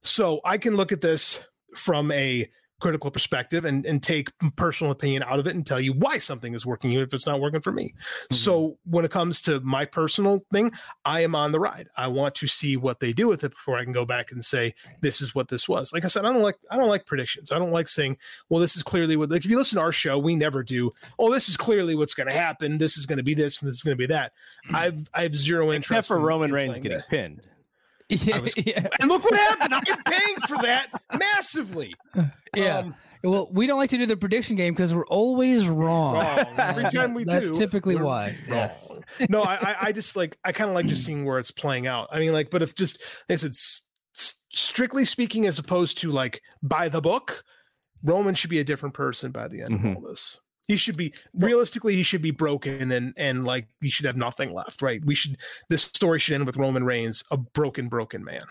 So I can look at this from a critical perspective and and take personal opinion out of it and tell you why something is working even if it's not working for me. Mm-hmm. so when it comes to my personal thing i am on the ride. I want to see what they do with it before i can go back and say this is what this was. Like i said i don't like i don't like predictions. I don't like saying well this is clearly what like if you listen to our show we never do oh this is clearly what's going to happen. This is going to be this and this is going to be that. I've i have zero interest Except for in- Roman Reigns getting that. pinned. Yeah, was- yeah. and look what happened i'm paying for that massively Yeah. Um, well, we don't like to do the prediction game because we're always wrong. wrong. Every time we that's do, typically why. Yeah. wrong. no, I, I, I just like I kind of like just seeing where it's playing out. I mean, like, but if just like I said, s- s- strictly speaking, as opposed to like by the book, Roman should be a different person by the end Mhm. of all this. He should be realistically, he should be broken and and like he should have nothing left. Right? We should this story should end with Roman Reigns, a broken, broken man.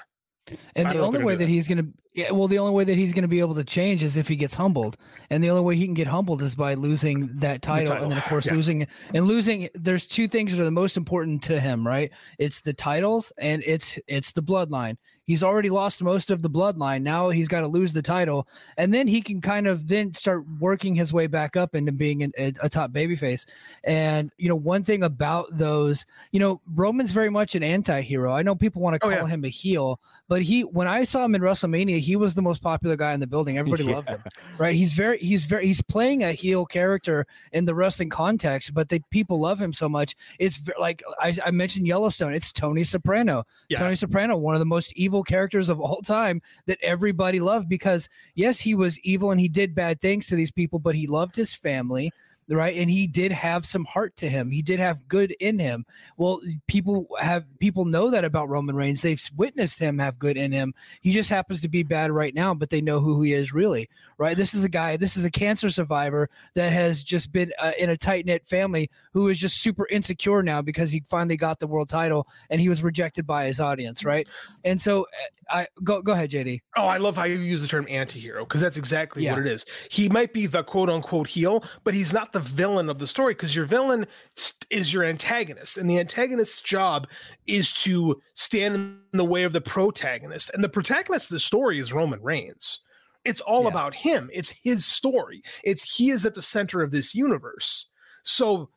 And I the don't know if only way gonna that he's gonna, yeah, well, the only way that he's gonna be able to change is if he gets humbled, and the only way he can get humbled is by losing that title, title, and then of course yeah. losing and losing. There's two things that are the most important to him, right? It's the titles and it's it's the bloodline. He's already lost most of the bloodline. Now he's got to lose the title, and then he can kind of then start working his way back up into being an, a, a top babyface. And you know, one thing about those, you know, Roman's very much an anti-hero. I know people want to Oh, call yeah. him a heel, but he when I saw him in WrestleMania, he was the most popular guy in the building. Everybody loved him. Right? He's very he's very he's playing a heel character in the wrestling context, but the people love him so much. It's ve- like I, I mentioned Yellowstone. It's Tony Soprano. Yeah. Tony Soprano, one of the most evil characters of all time that everybody loved because yes, he was evil and he did bad things to these people, but he loved his family. Right. And he did have some heart to him. He did have good in him. Well, people have people know that about Roman Reigns. They've witnessed him have good in him. He just happens to be bad right now, but they know who he is really. Right. This is a guy, this is a cancer survivor that has just been uh, in a tight knit family who is just super insecure now because he finally got the world title and he was rejected by his audience. Right. And so uh, I go, go ahead, JD. Oh, I love how you use the term anti-hero because that's exactly what it is. He might be the quote unquote heel, but he's not the villain of the story because your villain st- is your antagonist, and the antagonist's job is to stand in the way of the protagonist. And the protagonist of the story is Roman Reigns. It's all Yeah. about him. It's his story. It's he is at the center of this universe. So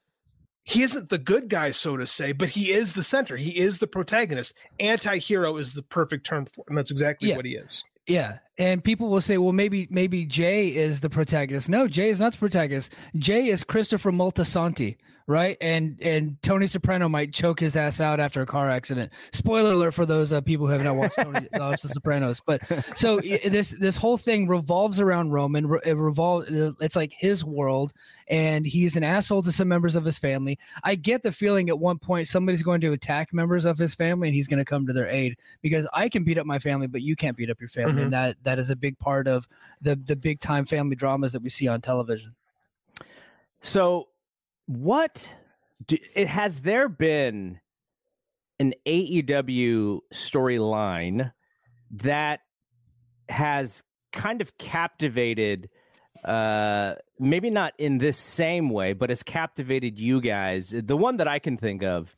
he isn't the good guy, so to say, but he is the center. He is the protagonist. Anti-hero is the perfect term for it, and that's exactly Yeah. what he is. Yeah, and people will say, "Well, maybe maybe Jey is the protagonist." No, Jey is not the protagonist. Jey is Christopher Moltisanti, right? And and Tony Soprano might choke his ass out after a car accident. Spoiler alert for those uh, people who have not watched Tony uh, watched The Sopranos. But so this this whole thing revolves around Roman. It revolves. Uh, it's like his world, and he's an asshole to some members of his family. I get the feeling at one point somebody's going to attack members of his family, and he's going to come to their aid because I can beat up my family, but you can't beat up your family, mm-hmm. and that that is a big part of the the big time family dramas that we see on television. So, what do, it has there been an AEW storyline that has kind of captivated uh maybe not in this same way but has captivated you guys the one that i can think of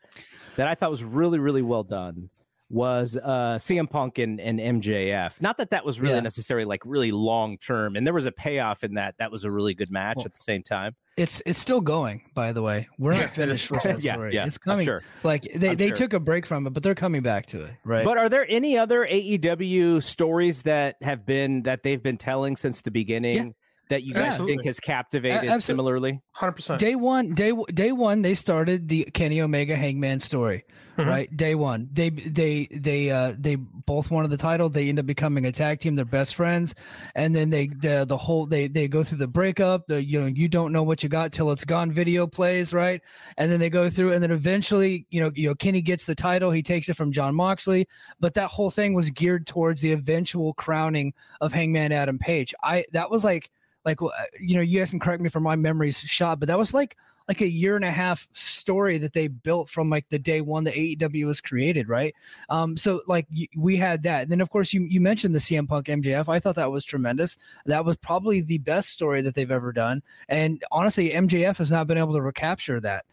that i thought was really really well done was uh CM Punk and, and MJF. Not that that was really Yeah. necessarily like really long term, and there was a payoff in that. That was a really good match Well, at the same time. It's it's still going, by the way. We're not finished with that Yeah, story. yeah, it's coming. sure. Like they, I'm they sure. took a break from it, but they're coming back to it, right? But are there any other AEW stories that have been that they've been telling since the beginning that you guys Absolutely. think has captivated absolute- similarly? Hundred percent. day one, day day one, they started the Kenny Omega Hangman story. Mhm. Right, day one, they they they uh they both wanted the title. They end up becoming a tag team. They're best friends, and then they the the whole they they go through the breakup. The you know you don't know what you got till it's gone. Video plays right, and then they go through, and then eventually you know you know Kenny gets the title. He takes it from Jon Moxley, but that whole thing was geared towards the eventual crowning of Hangman Adam Page. I that was like like uh, you know you guys can correct me for my memories shot, but that was like like a year and a half story that they built from like the day one that AEW was created, right? Um, so like we had that, and then of course you you mentioned the CM Punk MJF. I thought that was tremendous. That was probably the best story that they've ever done, and honestly, MJF has not been able to recapture that.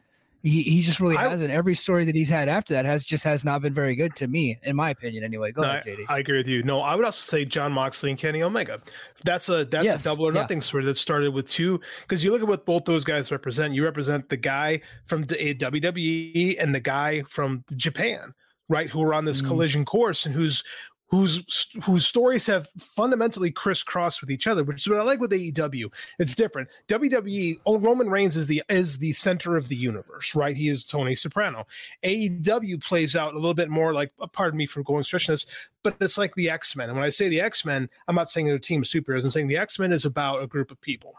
He he just really I- hasn't. Every story that he's had after that has just has not been very good to me, in my opinion. Anyway, go No, ahead, I, JD. I agree with you. No, I would also say Jon Moxley and Kenny Omega. That's a that's Yes, a double or yeah. nothing story that started with two. Because you look at what both those guys represent. You represent the guy from the WWE and the guy from Japan, right? Who are on this Mhm. collision course and whose whose whose stories have fundamentally crisscrossed with each other, which is what I like with AEW. It's different. WWE, oh, Roman Reigns is the is the center of the universe, right? He is Tony Soprano. AEW plays out a little bit more like, uh, pardon me for going stretching this, but it's like the X Men. And when I say the X Men, I'm not saying they're a team of superheroes. I'm saying the X Men is about a group of people,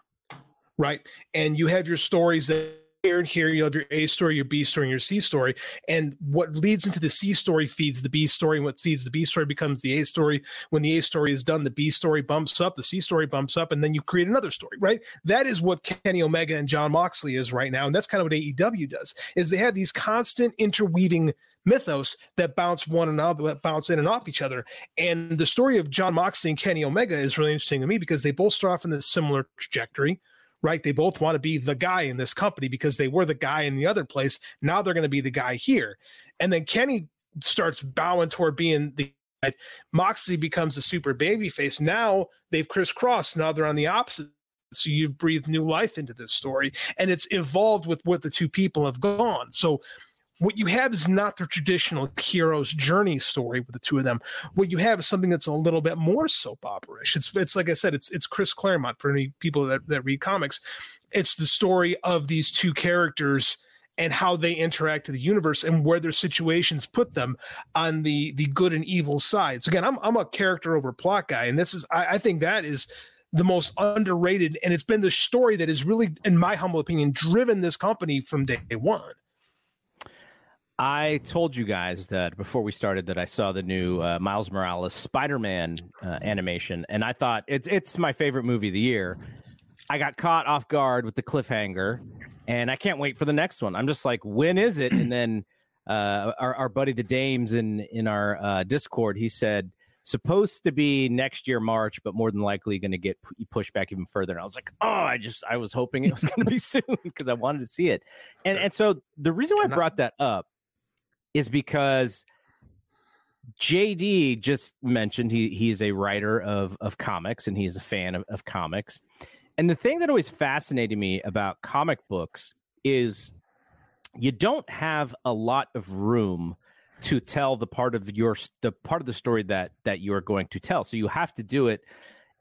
right? And you have your stories that here and here you have your A story, your B story, and your C story. And what leads into the C story feeds the B story, and what feeds the B story becomes the A story. When the A story is done, the B story bumps up, the C story bumps up, and then you create another story, right? That is what Kenny Omega and Jon Moxley is right now. And that's kind of what AEW does, is they have these constant interweaving mythos that bounce one another, that bounce in and off each other. And the story of Jon Moxley and Kenny Omega is really interesting to me because they both start off in this similar trajectory right? They both want to be the guy in this company because they were the guy in the other place. Now they're going to be the guy here. And then Kenny starts bowing toward being the Moxley becomes a super baby face. Now they've crisscrossed. Now they're on the opposite. So you've breathed new life into this story, and it's evolved with what the two people have gone. So what you have is not the traditional hero's journey story with the two of them. What you have is something that's a little bit more soap opera-ish. It's it's like I said, it's it's Chris Claremont for any people that, that read comics. It's the story of these two characters and how they interact to the universe and where their situations put them on the the good and evil sides. Again, I'm I'm a character over plot guy, and this is I, I think that is the most underrated, and it's been the story that has really, in my humble opinion, driven this company from day one. I told you guys that before we started that I saw the new uh, Miles Morales Spider-Man uh, animation, and I thought it's it's my favorite movie of the year. I got caught off guard with the cliffhanger, and I can't wait for the next one. I'm just like, when is it? And then uh, our our buddy the Dames in in our uh, Discord, he said supposed to be next year March, but more than likely going to get pu- pushed back even further. And I was like, oh, I just I was hoping it was going to be soon because I wanted to see it. And and so the reason why I brought that up is because JD just mentioned he he's a writer of of comics and he is a fan of, of comics. And the thing that always fascinated me about comic books is you don't have a lot of room to tell the part of your the part of the story that that you're going to tell. So you have to do it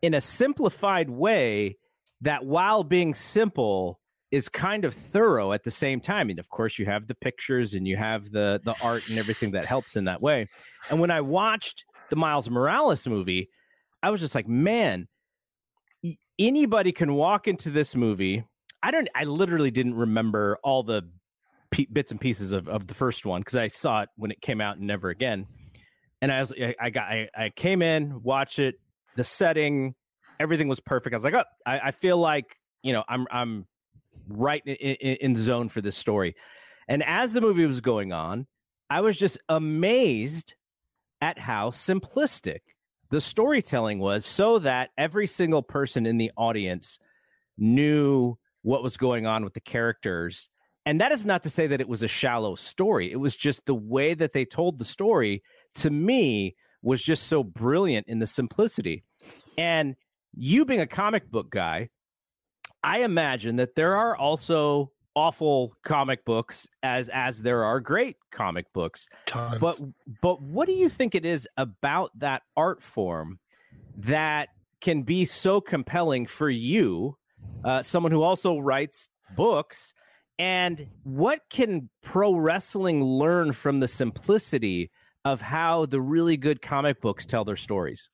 in a simplified way that while being simple is kind of thorough at the same time. And of course, you have the pictures and you have the the art and everything that helps in that way. And when I watched the Miles Morales movie, I was just like, man, anybody can walk into this movie. I don't. I literally didn't remember all the p- bits and pieces of, of the first one because I saw it when it came out and never again. And I was, I, got, I, I came in, watched it, the setting, everything was perfect. I was like, oh, I, I feel like you know, I'm, I'm right in, in, in the zone for this story. And as the movie was going on, I was just amazed at how simplistic the storytelling was so that every single person in the audience knew what was going on with the characters. And that is not to say that it was a shallow story. It was just the way that they told the story to me was just so brilliant in the simplicity. And you being a comic book guy, I imagine that there are also awful comic books as as there are great comic books. Tons. But but what do you think it is about that art form that can be so compelling for you, uh, someone who also writes books? And what can pro wrestling learn from the simplicity of how the really good comic books tell their stories?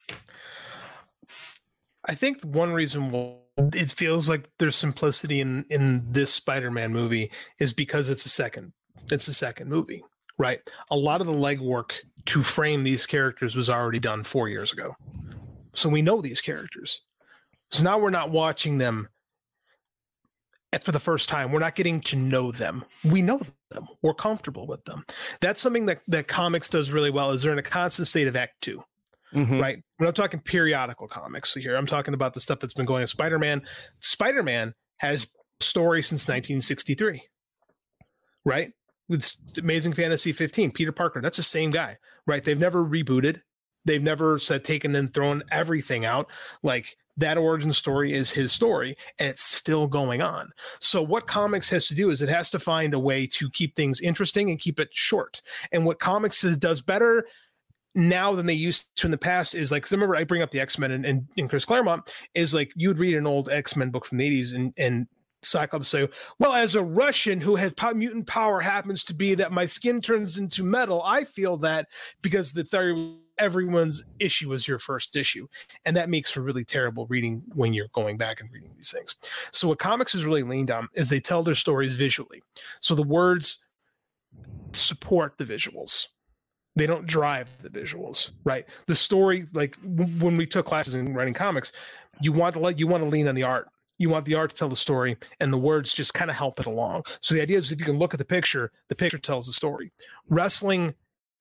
I think one reason it feels like there's simplicity in in this Spider-Man movie is because it's a second it's a second movie, right? A lot of the legwork to frame these characters was already done 4 years ago. So we know these characters. So now we're not watching them for the first time. We're not getting to know them. We know them. We're comfortable with them. That's something that that comics does really well is they're in a constant state of act 2 Mm-hmm. right? We're not talking periodical comics here. I'm talking about the stuff that's been going on. Spider Man. Spider Man has story since 1963, right? With Amazing Fantasy 15, Peter Parker, that's the same guy, right? They've never rebooted. They've never said taken and thrown everything out. Like that origin story is his story and it's still going on. So what comics has to do is it has to find a way to keep things interesting and keep it short. And what comics does better now than they used to in the past is like, remember I bring up the X-Men and, and, and Chris Claremont is like, you'd read an old X-Men book from the eighties and, and Cyclops say, well, as a Russian who has mutant power happens to be that my skin turns into metal, I feel that because the theory everyone's issue is your first issue. And that makes for really terrible reading when you're going back and reading these things. So what comics is really leaned on is they tell their stories visually. So the words support the visuals. They don't drive the visuals, right? The story, like w- when we took classes in writing comics, you want to let you want to lean on the art you want the art to tell the story and the words just kind of help it along so the idea is if you can look at the picture the picture tells the story wrestling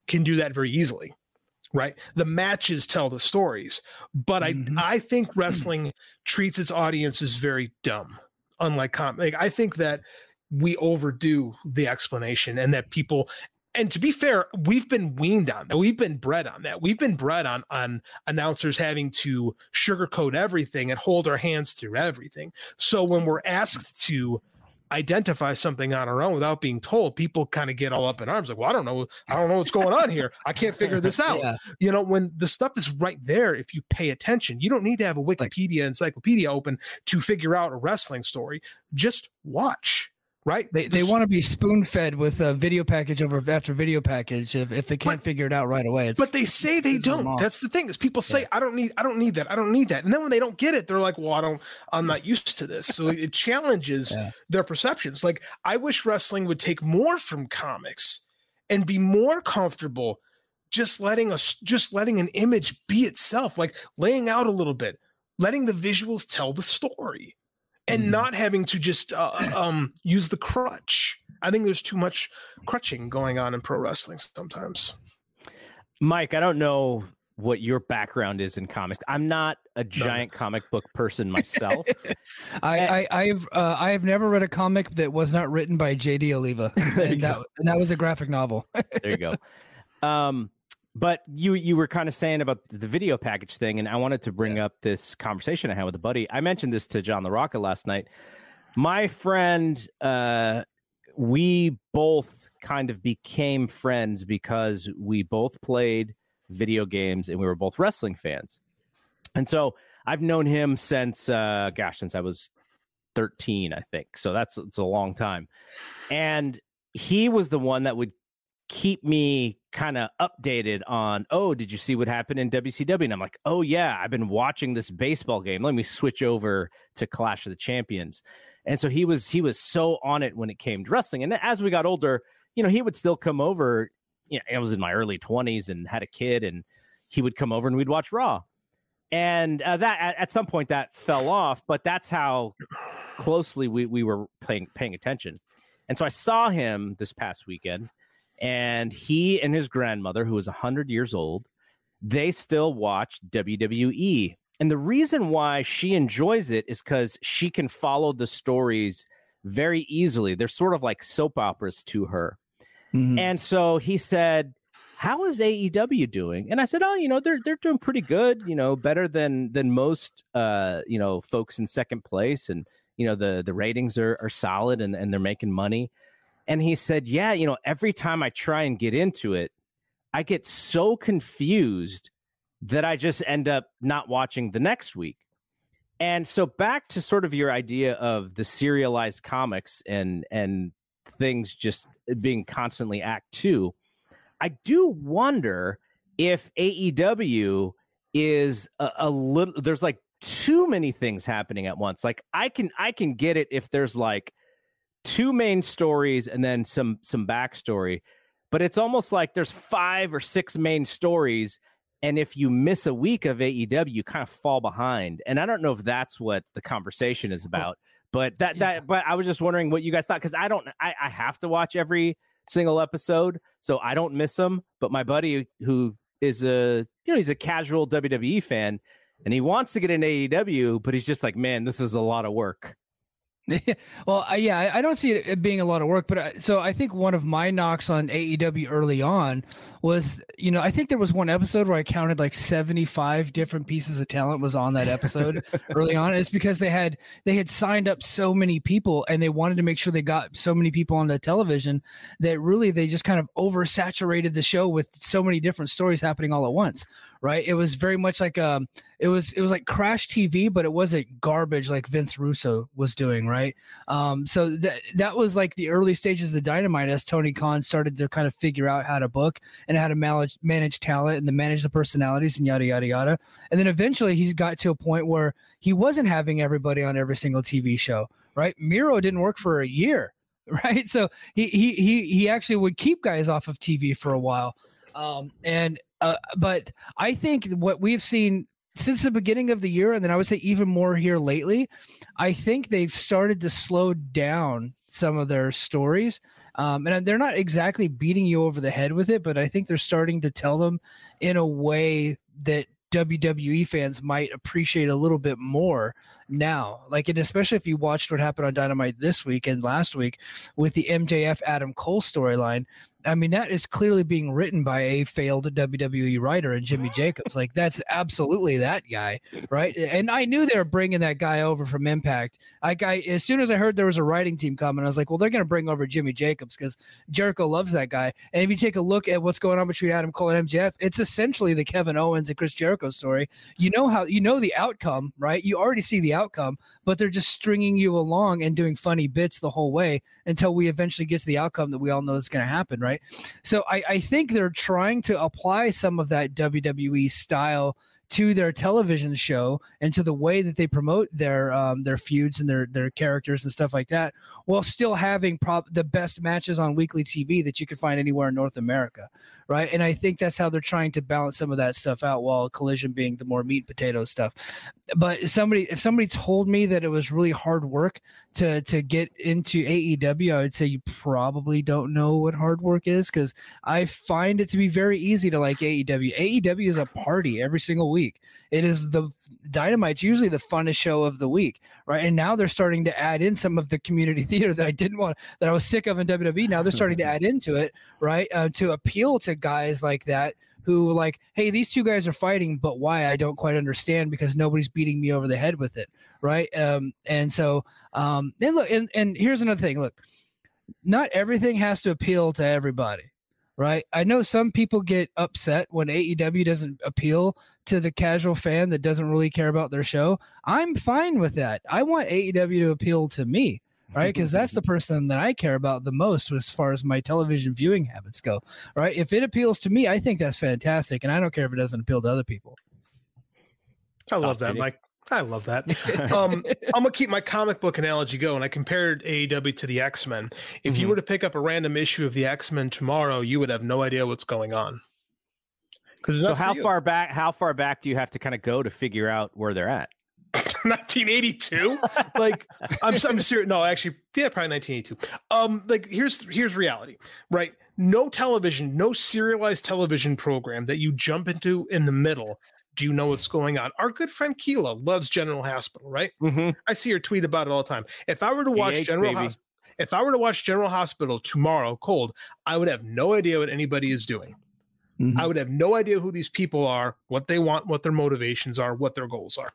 can do that very easily right the matches tell the stories but Mhm. i i think wrestling treats its audiences very dumb unlike com like i think that we overdo the explanation and that people and to be fair, we've been weaned on that. We've been bred on that. We've been bred on on announcers having to sugarcoat everything and hold our hands through everything. So when we're asked to identify something on our own without being told, people kind of get all up in arms like, "Well, I don't know. I don't know what's going on here. I can't figure this out." Yeah. You know, when the stuff is right there if you pay attention. You don't need to have a Wikipedia encyclopedia open to figure out a wrestling story. Just watch. Right? They, they want to be spoon fed with a video package over after video package if, if they can't figure it out right away. It's, but they say they don't. That's the thing is people say I don't need I don't need that I don't need that, and then when they don't get it, they're like, well, I don't I'm not used to this. So it challenges Yeah. their perceptions. Like I wish wrestling would take more from comics and be more comfortable just letting us just letting an image be itself, like laying out a little bit, letting the visuals tell the story, and Mhm. not having to just uh, um use the crutch. I think there's too much crutching going on in pro wrestling sometimes. Mike, I don't know what your background is in comics. I'm not a giant comic book person myself. I, Eh. I I've uh, I have never read a comic that was not written by J.D. Oliva, and that and that was a graphic novel. there you go. Um, but you you were kind of saying about the video package thing, and I wanted to bring up this conversation I had with a buddy. I mentioned this to John the Rocket last night. My friend, uh, we both kind of became friends because we both played video games and we were both wrestling fans. And so I've known him since, uh, gosh, since I was 13, I think. So that's it's a long time. And he was the one that would keep me kind of updated on, oh, did you see what happened in WCW? And I'm like, oh, yeah, I've been watching this baseball game. Let me switch over to Clash of the Champions. And so he was he was so on it when it came to wrestling. And as we got older, you know, he would still come over. You know, I was in my early 20s and had a kid, and he would come over and we'd watch Raw. And uh, that at, at some point that fell off, but that's how closely we, we were paying paying attention. And so I saw him this past weekend, and he and his grandmother, who was 100 years old, they still watch WWE. And the reason why she enjoys it is because she can follow the stories very easily. They're sort of like soap operas to her. Mhm. And so he said, "How is AEW doing?" And I said, "Oh, you know, they're they're doing pretty good. You know, better than than most uh, you know, folks in second place and you know, the the ratings are are solid and and they're making money." And he said, "Yeah, you know, every time I try and get into it, I get so confused that I just end up not watching the next week." And so back to sort of your idea of the serialized comics and and things just being constantly act 2. I do wonder if AEW is a, a little there's like too many things happening at once. Like I can I can get it if there's like two main stories and then some some backstory, but it's almost like there's five or six main stories and if you miss a week of AEW, you kind of fall behind. And I don't know if that's what the conversation is about. But that that but I was just wondering what you guys thought because I don't I, I have to watch every single episode, so I don't miss them. But my buddy who is a you know he's a casual WWE fan and he wants to get an AEW, but he's just like, man, this is a lot of work. well, I, yeah, I- I don't see it, it being a lot of work, but I, so I think one of my knocks on AEW early on was, you know, I think there was one episode where I counted like 75 different pieces of talent was on that episode early on. It's because they had they had signed up so many people and they wanted to make sure they got so many people on the television that really they just kind of oversaturated the show with so many different stories happening all at once right? It was very much like um it was it was like crash tv but it wasn't garbage like vince russo was doing right? Um so that that was like the early stages of the dynamite as tony khan started to kind of figure out how to book and how to manage manage talent and to manage the personalities and yada yada yada. And then eventually he got to a point where he wasn't having everybody on every single tv show right? Miro didn't work for a year right? So he he he, he actually would keep guys off of tv for a while. Um and uh, but I think what we've seen since the beginning of the year, and then I would say even more here lately, I think they've started to slow down some of their stories. Um, and they're not exactly beating you over the head with it, but I think they're starting to tell them in a way that WWE fans might appreciate a little bit more now. Like, and especially if you watched what happened on Dynamite this week and last week with the MJF Adam Cole storyline. I mean, that is clearly being written by a failed WWE writer and Jimmy Jacobs. Like, that's absolutely that guy, right? And I knew they were bringing that guy over from Impact. Like, I as soon as I heard there was a writing team coming, I was like, well, they're going to bring over Jimmy Jacobs because Jericho loves that guy. And if you take a look at what's going on between Adam Cole and MJF, it's essentially the Kevin Owens and Chris Jericho story. You know how you know the outcome, right? You already see the outcome, but they're just stringing you along and doing funny bits the whole way until we eventually get to the outcome that we all know is going to happen, right? So I, I think they're trying to apply some of that WWE style to their television show and to the way that they promote their um, their feuds and their their characters and stuff like that, while still having prob- the best matches on weekly TV that you can find anywhere in North America, right? And I think that's how they're trying to balance some of that stuff out, while Collision being the more meat and potato stuff. But if somebody if somebody told me that it was really hard work to to get into AEW, I would say you probably don't know what hard work is because I find it to be very easy to like AEW. AEW is a party every single week. It is the Dynamite's usually the funnest show of the week, right? And now they're starting to add in some of the community theater that I didn't want, that I was sick of in WWE. Now they're starting to add into it, right? Uh, to appeal to guys like that who like, hey, these two guys are fighting, but why? I don't quite understand because nobody's beating me over the head with it, right? Um, and so, um, and look, and, and here's another thing. Look, not everything has to appeal to everybody right? I know some people get upset when AEW doesn't appeal to the casual fan that doesn't really care about their show. I'm fine with that. I want AEW to appeal to me, right? Because that's the person that I care about the most as far as my television viewing habits go, right? If it appeals to me, I think that's fantastic. And I don't care if it doesn't appeal to other people. I love that, Mike. I love that. Um, I'm gonna keep my comic book analogy going. I compared AEW to the X Men. If you Mhm. were to pick up a random issue of the X Men tomorrow, you would have no idea what's going on. So how far back? How far back do you have to kind of go to figure out where they're at? 1982 like i'm i'm serious no actually yeah probably 1982 um like here's here's reality right no television no serialized television program that you jump into in the middle do you know what's going on? Our good friend Keela loves general hospital right? Mm-hmm. i see her tweet about it all the time. If i were to watch DH, general hospital if i were to watch general hospital tomorrow cold i would have no idea what anybody is doing. I would have no idea who these people are, what they want, what their motivations are, what their goals are.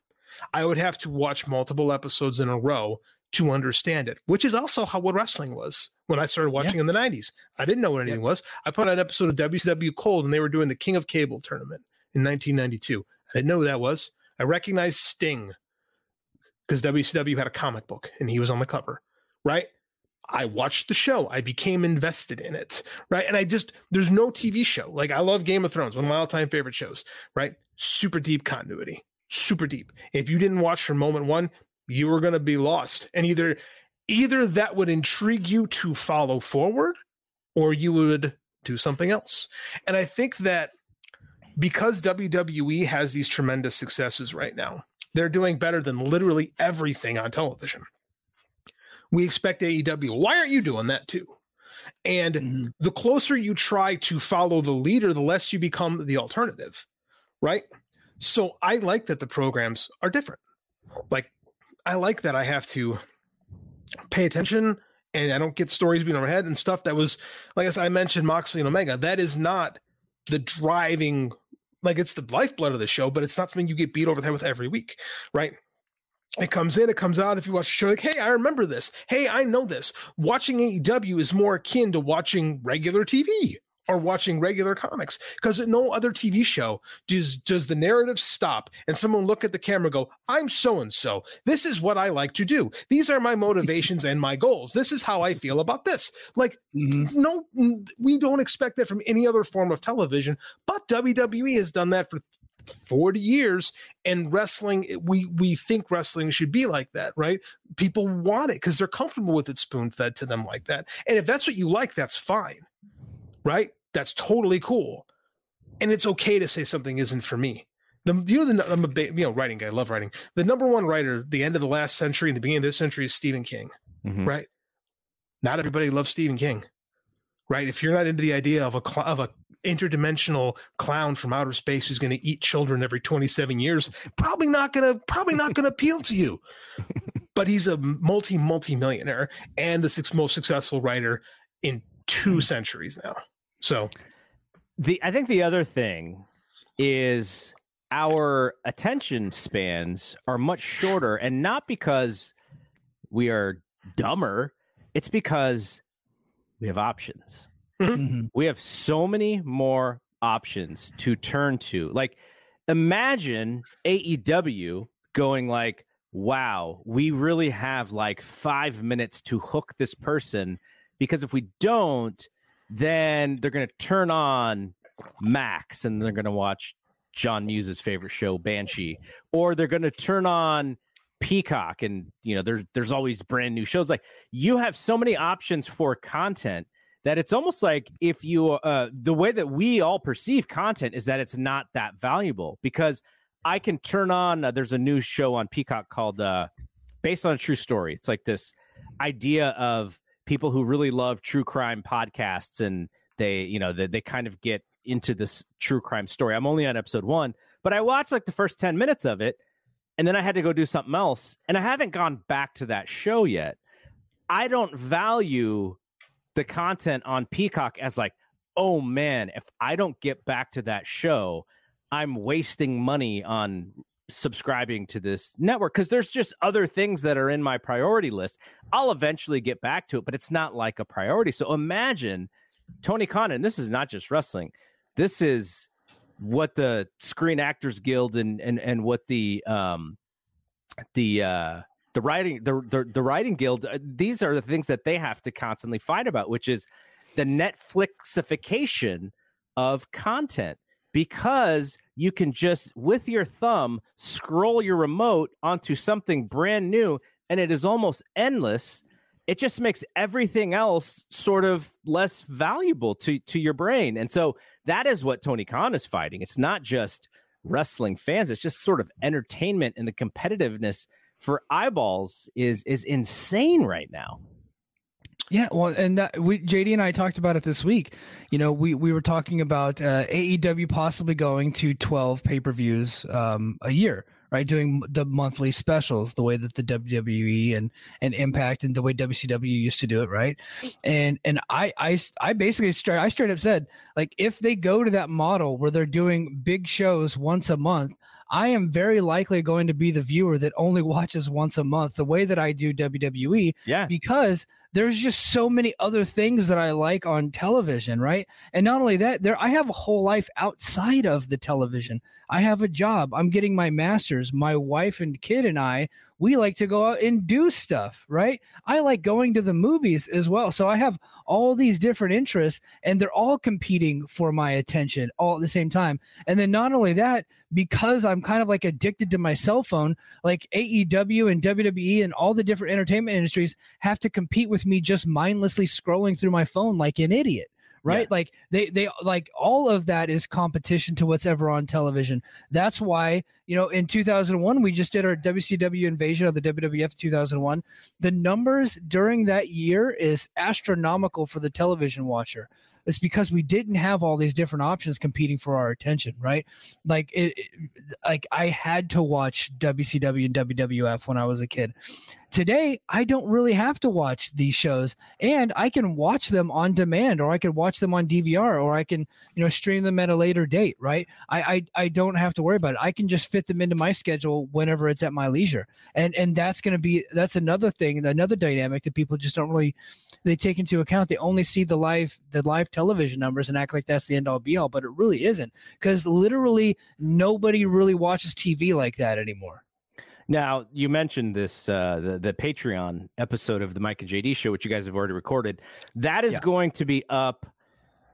I would have to watch multiple episodes in a row to understand it, which is also how what wrestling was when I started watching in the 90s. I didn't know what anything was. I put on an episode of WCW Cold and they were doing the King of Cable tournament in 1992. I didn't know who that was. I recognized Sting because WCW had a comic book and he was on the cover, right? I watched the show. I became invested in it, right? And I just there's no TV show. Like I love Game of Thrones, one of my all-time favorite shows, right? Super deep continuity, super deep. If you didn't watch from moment 1, you were going to be lost. And either either that would intrigue you to follow forward or you would do something else. And I think that because WWE has these tremendous successes right now, they're doing better than literally everything on television we expect AEW. Why aren't you doing that too? And mm-hmm. the closer you try to follow the leader, the less you become the alternative, right? So I like that the programs are different. Like, I like that I have to pay attention and I don't get stories being overhead and stuff that was like as I mentioned Moxley and Omega. That is not the driving like it's the lifeblood of the show, but it's not something you get beat over the head with every week, right? It comes in, it comes out. If you watch the show, like, hey, I remember this. Hey, I know this. Watching AEW is more akin to watching regular TV or watching regular comics because at no other TV show does does the narrative stop and someone look at the camera go, I'm so and so. This is what I like to do. These are my motivations and my goals. This is how I feel about this. Like, mm-hmm. no, we don't expect that from any other form of television, but WWE has done that for 40 years and wrestling eh, we we think wrestling should be like that right people want it because they're comfortable with it spoon fed to them like that and if that's what you like that's fine right that's totally cool. And it's okay to say something isn't for me. The you know the, I'm a big, you know writing guy I love writing. The number one writer the end of the last century and the beginning of this century is Stephen King Mhm. right? Not everybody loves Stephen King right? If you're not into the idea of a cl- of a interdimensional clown from outer space who's going to eat children every 27 years probably not going to probably not going to appeal to you. But he's a multi multi millionaire and the sixth most successful writer in two centuries now so the I think the other thing is our attention spans are much shorter and not because we are dumber it's because we have options. Mhm. we have so many more options to turn to. Like imagine AEW going like wow we really have like 5 minutes to hook this person because if we don't then they're going to turn on Max and they're going to watch John Muse's favorite show Banshee. Or they're going to turn on Peacock and you know there's there's always brand new shows. Like you have so many options for content that it's almost like if you uh the way that we all perceive content is that it's not that valuable. Because I can turn on uh, there's a new show on Peacock called uh based on a true story. It's like this idea of people who really love true crime podcasts and they you know they, they kind of get into this true crime story. I'm only on episode one but i watched like the first 10 minutes of it and then i had to go do something else and i haven't gone back to that show yet. I don't value the content on peacock as like oh man if i don't get back to that show i'm wasting money on subscribing to this network because there's just other things that are in my priority list. I'll eventually get back to it, but it's not like a priority. So imagine Tony Khan, and this is not just wrestling. This is what the Screen Actors Guild and and and what the um the uh the writing the the, the writing guild uh, these are the things that they have to constantly fight about which is the netflixification of content because you can just with your thumb scroll your remote onto something brand new and it is almost endless. It just makes everything else sort of less valuable to to your brain. And so that is what tony khan is fighting. It's not just wrestling fans. It's just sort of entertainment and the competitiveness for eyeballs is is insane right now Yeah, well, and that we JD and I talked about it this week. You know, we we were talking about uh, AEW possibly going to twelve pay per views um, a year, right? Doing the monthly specials, the way that the WWE and and Impact and the way WCW used to do it, right? And and I I I basically straight I straight up said like if they go to that model where they're doing big shows once a month. I am very likely going to be the viewer that only watches once a month, the way that I do WWE. Yeah. Because there's just so many other things that I like on television, right? And not only that, there I have a whole life outside of the television. I have a job. I'm getting my masters. My wife and kid and I, we like to go out and do stuff, right? I like going to the movies as well. So I have all these different interests and they're all competing for my attention all at the same time. And then not only that, because I'm kind of like addicted to my cell phone, like AEW and WWE and all the different entertainment industries have to compete with me just mindlessly scrolling through my phone like an idiot. Right. Like they, they like all of that is competition to what's ever on television. That's why, you know, in 2001, we just did our WCW invasion of the WWF 2001. The numbers during that year is astronomical for the television watcher it's because we didn't have all these different options competing for our attention right like it, it- like i had to watch wcw and wwf when i was a kid Today, I don't really have to watch these shows and I can watch them on demand or I can watch them on DVR or I can, you know, stream them at a later date, right? I I, I don't have to worry about it. I can just fit them into my schedule whenever it's at my leisure. And and that's to be that's another thing, another dynamic that people just don't really they take into account. They only see the live the live television numbers and act like that's the end all be all, but it really isn't because literally nobody really watches TV like that anymore. Now you mentioned this uh, the the Patreon episode of the Mike and JD show, which you guys have already recorded. That is Yeah. going to be up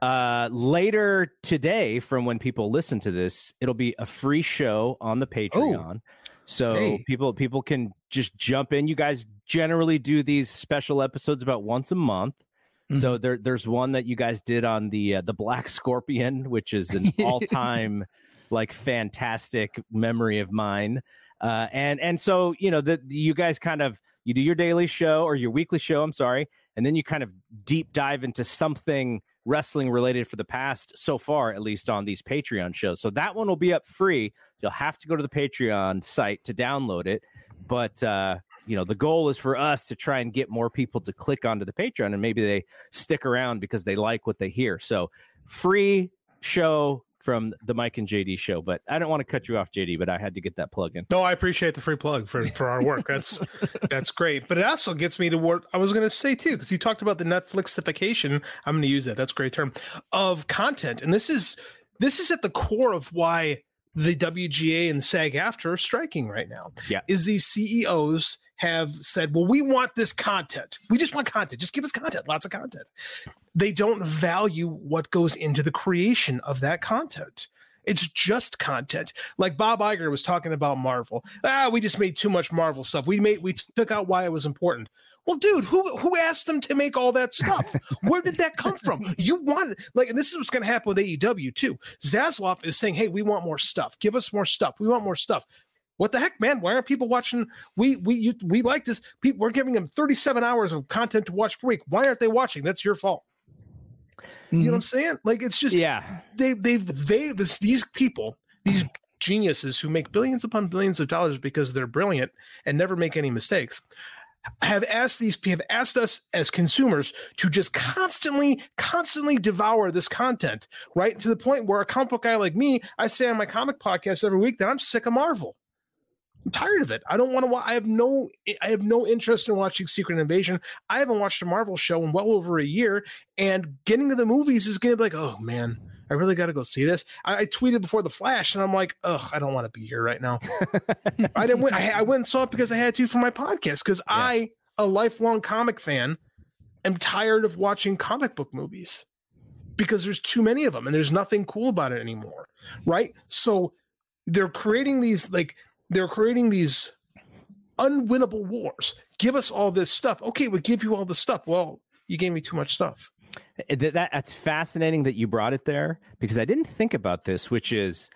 uh, later today. From when people listen to this, it'll be a free show on the Patreon. So Hey. people people can just jump in. You guys generally do these special episodes about once a month. So there, there's one that you guys did on the uh, the Black Scorpion, which is an all time like fantastic memory of mine. Uh, and and so you know that you guys kind of you do your daily show or your weekly show. I'm sorry, and then you kind of deep dive into something wrestling related for the past so far, at least on these Patreon shows. So that one will be up free. You'll have to go to the Patreon site to download it, but uh, you know the goal is for us to try and get more people to click onto the Patreon, and maybe they stick around because they like what they hear. So free show from the Mike and JD show. But I don't want to cut you off, JD, but I had to get that plug in. No, I appreciate the free plug for for our work. That's that's great. But it also gets me to what I was going to say too, because you talked about the Netflixification. I'm going to use that. That's a great term of content, and this is this is at the core of why the WGA and SAG-AFTRA are striking right now. Yeah. is these CEOs have said, "Well, we want this content. We just want content. Just give us content. Lots of content." They don't value what goes into the creation of that content. It's just content. Like Bob Iger was talking about Marvel. Ah, we just made too much Marvel stuff. We made we took out why it was important. Well, dude, who who asked them to make all that stuff? Where did that come from? You want like, and this is what's going to happen with AEW too. Zaslav is saying, "Hey, we want more stuff. Give us more stuff. We want more stuff." What the heck, man? Why aren't people watching? We we you, we like this. People, we're giving them 37 hours of content to watch per week. Why aren't they watching? That's your fault. You know what I'm mm-hmm. saying? Like it's just Yeah. they they've they this these people these geniuses who make billions upon billions of dollars because they're brilliant and never make any mistakes have asked these have asked us as consumers to just constantly constantly devour this content right to the point where a comic book guy like me i say on my comic podcast every week that i'm sick of marvel i'm tired of it i don't want to watch i have no i have no interest in watching secret invasion i haven't watched a marvel show in well over a year and getting to the movies is gonna be like oh man I really got to go see this. I, I tweeted before the Flash, and I'm like, ugh, I don't want to be here right now. I didn't. Win. I, I went and saw it because I had to for my podcast. Because I, a lifelong comic fan, am tired of watching comic book movies because there's too many of them, and there's nothing cool about it anymore. Right? So they're creating these like they're creating these unwinnable wars. Give us all this stuff. Okay, we give you all the stuff. Well, you gave me too much stuff. That, that that's fascinating that you brought it there because I didn't think about this, which is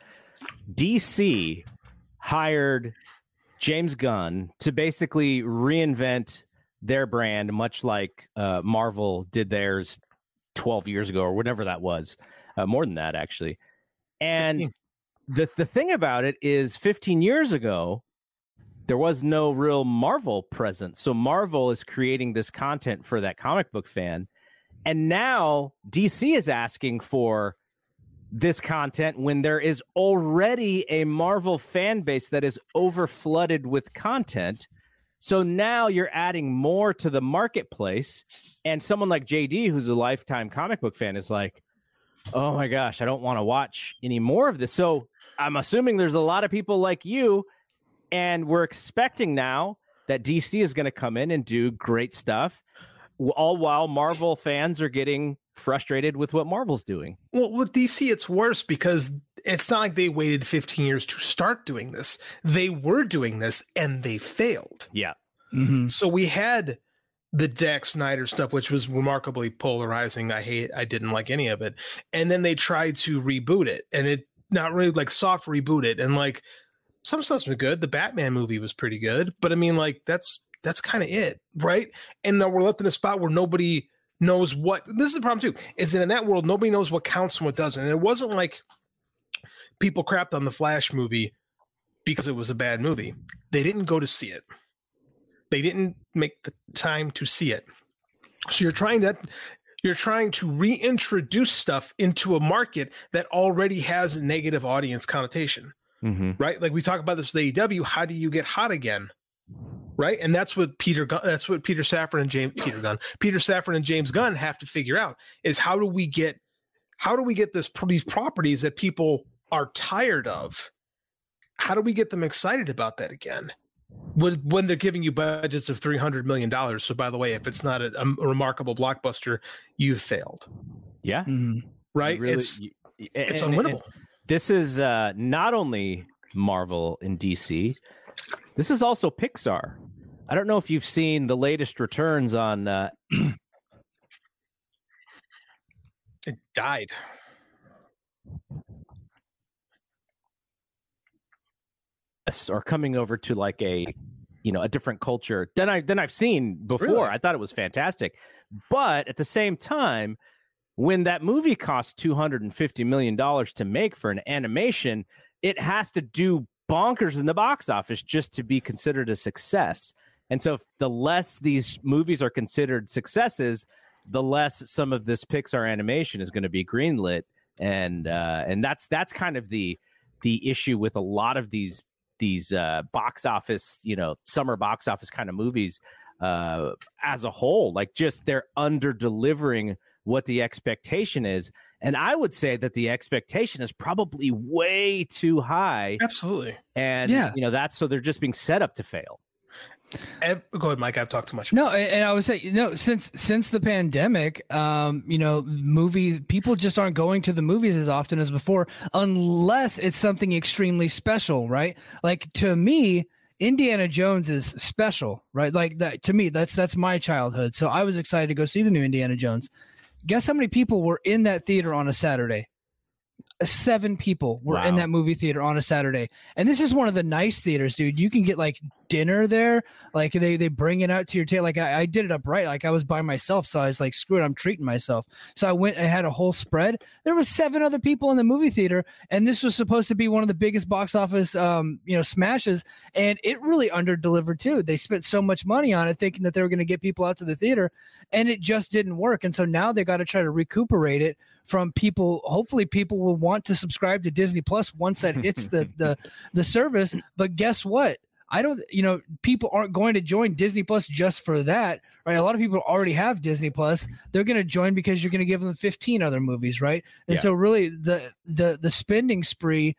DC hired James Gunn to basically reinvent their brand, much like uh, Marvel did theirs 12 years ago or whatever that was, uh, more than that actually. And the the thing about it is, 15 years ago, there was no real Marvel presence. So Marvel is creating this content for that comic book fan. And now DC is asking for this content when there is already a Marvel fan base that is overflooded with content. So now you're adding more to the marketplace. And someone like JD, who's a lifetime comic book fan, is like, oh my gosh, I don't want to watch any more of this. So I'm assuming there's a lot of people like you. And we're expecting now that DC is going to come in and do great stuff, all while Marvel fans are getting frustrated with what Marvel's doing. Well, with DC, it's worse because it's not like they waited 15 years to start doing this. They were doing this and they failed. Yeah. Mm-hmm. So we had the Zack Snyder stuff, which was remarkably polarizing. I hate, I didn't like any of it. And then they tried to reboot it, and it not really like soft reboot it, and like some stuff's been good. The Batman movie was pretty good, but I mean, like that's that's kind of it, right? And now we're left in a spot where nobody knows what. This is the problem too. Is that in that world nobody knows what counts and what doesn't. And it wasn't like people crapped on the Flash movie because it was a bad movie. They didn't go to see it. They didn't make the time to see it. So you're trying to you're trying to reintroduce stuff into a market that already has a negative audience connotation, Mm-hmm. right? Like we talk about this with AEW. How do you get hot again? Right, and that's what Peter. Gunn, that's what Peter Safran and James Peter Gunn, Peter Safran and James Gunn have to figure out is how do we get, how do we get this these properties that people are tired of? How do we get them excited about that again? When when they're giving you budgets of three hundred million dollars. So, by the way, if it's not a, a remarkable blockbuster, you've failed. Yeah, right. Really- it's you- it's and- and- unwinnable. this is uh, not only Marvel and DC. This is also Pixar. I don't know if you've seen the latest returns on. Uh, it died. Or coming over to like a you know a different culture than I than I've seen before. Really? I thought it was fantastic, but at the same time, when that movie cost two hundred and fifty million dollars to make for an animation, it has to do bonkers in the box office just to be considered a success. And so, the less these movies are considered successes, the less some of this Pixar animation is going to be greenlit, and uh, and that's that's kind of the the issue with a lot of these these uh, box office, you know, summer box office kind of movies uh, as a whole. Like, just they're under delivering what the expectation is, and I would say that the expectation is probably way too high. Absolutely, and Yeah. you know that's so they're just being set up to fail. Go ahead, Mike. I've talked too much. No, and I would say, you know, since since the pandemic, um, you know, movies people just aren't going to the movies as often as before, unless it's something extremely special, right? Like to me, Indiana Jones is special, right? Like that to me, that's that's my childhood. So I was excited to go see the new Indiana Jones. Guess how many people were in that theater on a Saturday? Seven people were in that movie theater on a Saturday, and this is one of the nice theaters, dude. You can get like dinner there, like they they bring it out to your table. Like I, I did it up right, like I was by myself, so I was like, screw it, I'm treating myself. So I went, I had a whole spread. There was seven other people in the movie theater, and this was supposed to be one of the biggest box office, um, you know, smashes, and it really under delivered too. They spent so much money on it, thinking that they were going to get people out to the theater, and it just didn't work. And so now they got to try to recuperate it from people. Hopefully, people will want to subscribe to Disney Plus once that hits the the the service. But guess what? I don't, you know, people aren't going to join Disney Plus just for that, right? A lot of people already have Disney Plus. They're going to join because you're going to give them 15 other movies, right? And Yeah. so, really, the the the spending spree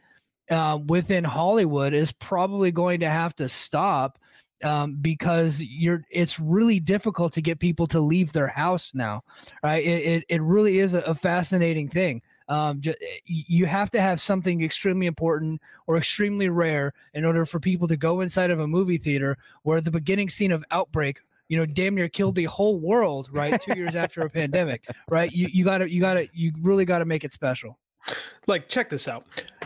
uh, within Hollywood is probably going to have to stop um, because you're. It's really difficult to get people to leave their house now, right? It it, it really is a, a fascinating thing. Um, ju- you have to have something extremely important or extremely rare in order for people to go inside of a movie theater where the beginning scene of Outbreak, you know, damn near killed the whole world, right? Two years after a pandemic, right? You you gotta you gotta you really gotta make it special. Like, check this out.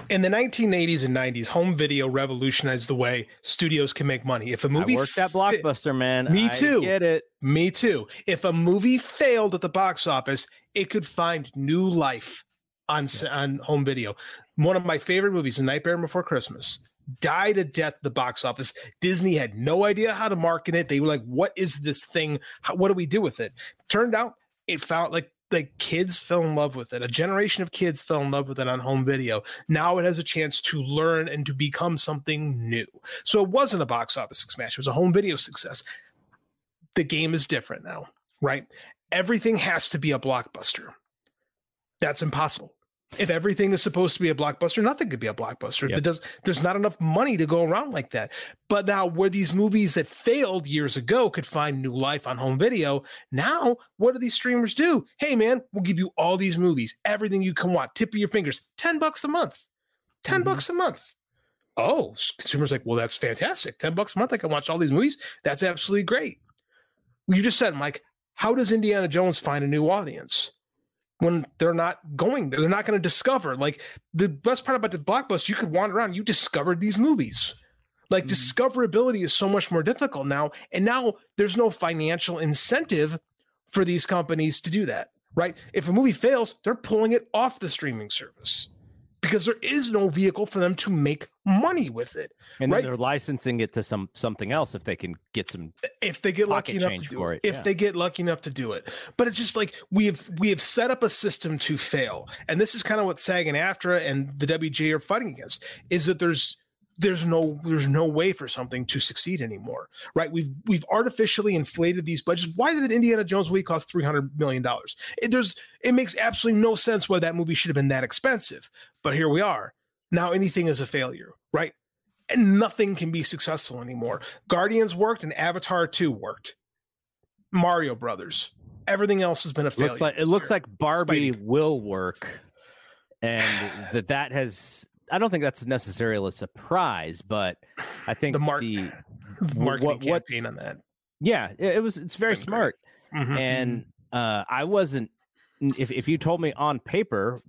In the 1980s and 90s, home video revolutionized the way studios can make money. If a movie I worked at Blockbuster, man. Me I too. get it. Me too. If a movie failed at the box office, it could find new life on s on home video. One of my favorite movies, A Nightmare Before Christmas, died a death at the box office. Disney had no idea how to market it. They were like, "What is this thing? How, what do we do with it?" Turned out, it felt like like kids fell in love with it. A generation of kids fell in love with it on home video. Now it has a chance to learn and to become something new. So it wasn't a box office smash; it was a home video success the game is different now, right? Everything has to be a blockbuster. That's impossible. If everything is supposed to be a blockbuster, nothing could be a blockbuster. Yep. Does, there's not enough money to go around like that. But now, where these movies that failed years ago could find new life on home video, now what do these streamers do? Hey, man, we'll give you all these movies, everything you can want, tip of your fingers, 10 bucks a month. 10 mm-hmm. bucks a month. Oh, consumers like, well, that's fantastic. 10 bucks a month. I can watch all these movies. That's absolutely great. You just said, Mike, how does Indiana Jones find a new audience when they're not going there? They're not going to discover. Like the best part about the blockbuster, you could wander around, you discovered these movies. Like mm-hmm. discoverability is so much more difficult now. And now there's no financial incentive for these companies to do that, right? If a movie fails, they're pulling it off the streaming service. Because there is no vehicle for them to make money with it. And right? then they're licensing it to some something else if they can get some if they get lucky enough to do for it. it, If yeah. they get lucky enough to do it. But it's just like we have we have set up a system to fail. And this is kind of what SAG and AFTRA and the WGA are fighting against is that there's there's no there's no way for something to succeed anymore. Right? We've we've artificially inflated these budgets. Why did Indiana Jones movie cost 300 million dollars? It there's it makes absolutely no sense why that movie should have been that expensive. But here we are. Now anything is a failure, right? and nothing can be successful anymore. Guardians worked and Avatar 2 worked. Mario Brothers. Everything else has been a failure. looks like it looks like Barbie will work, and that that has. I don't think that's necessarily a surprise, but I think The mar- the The marketing what- what- campaign on that. yeah, it, it was it's very smart. Mhm. and uh, I wasn't. If if you told me on paper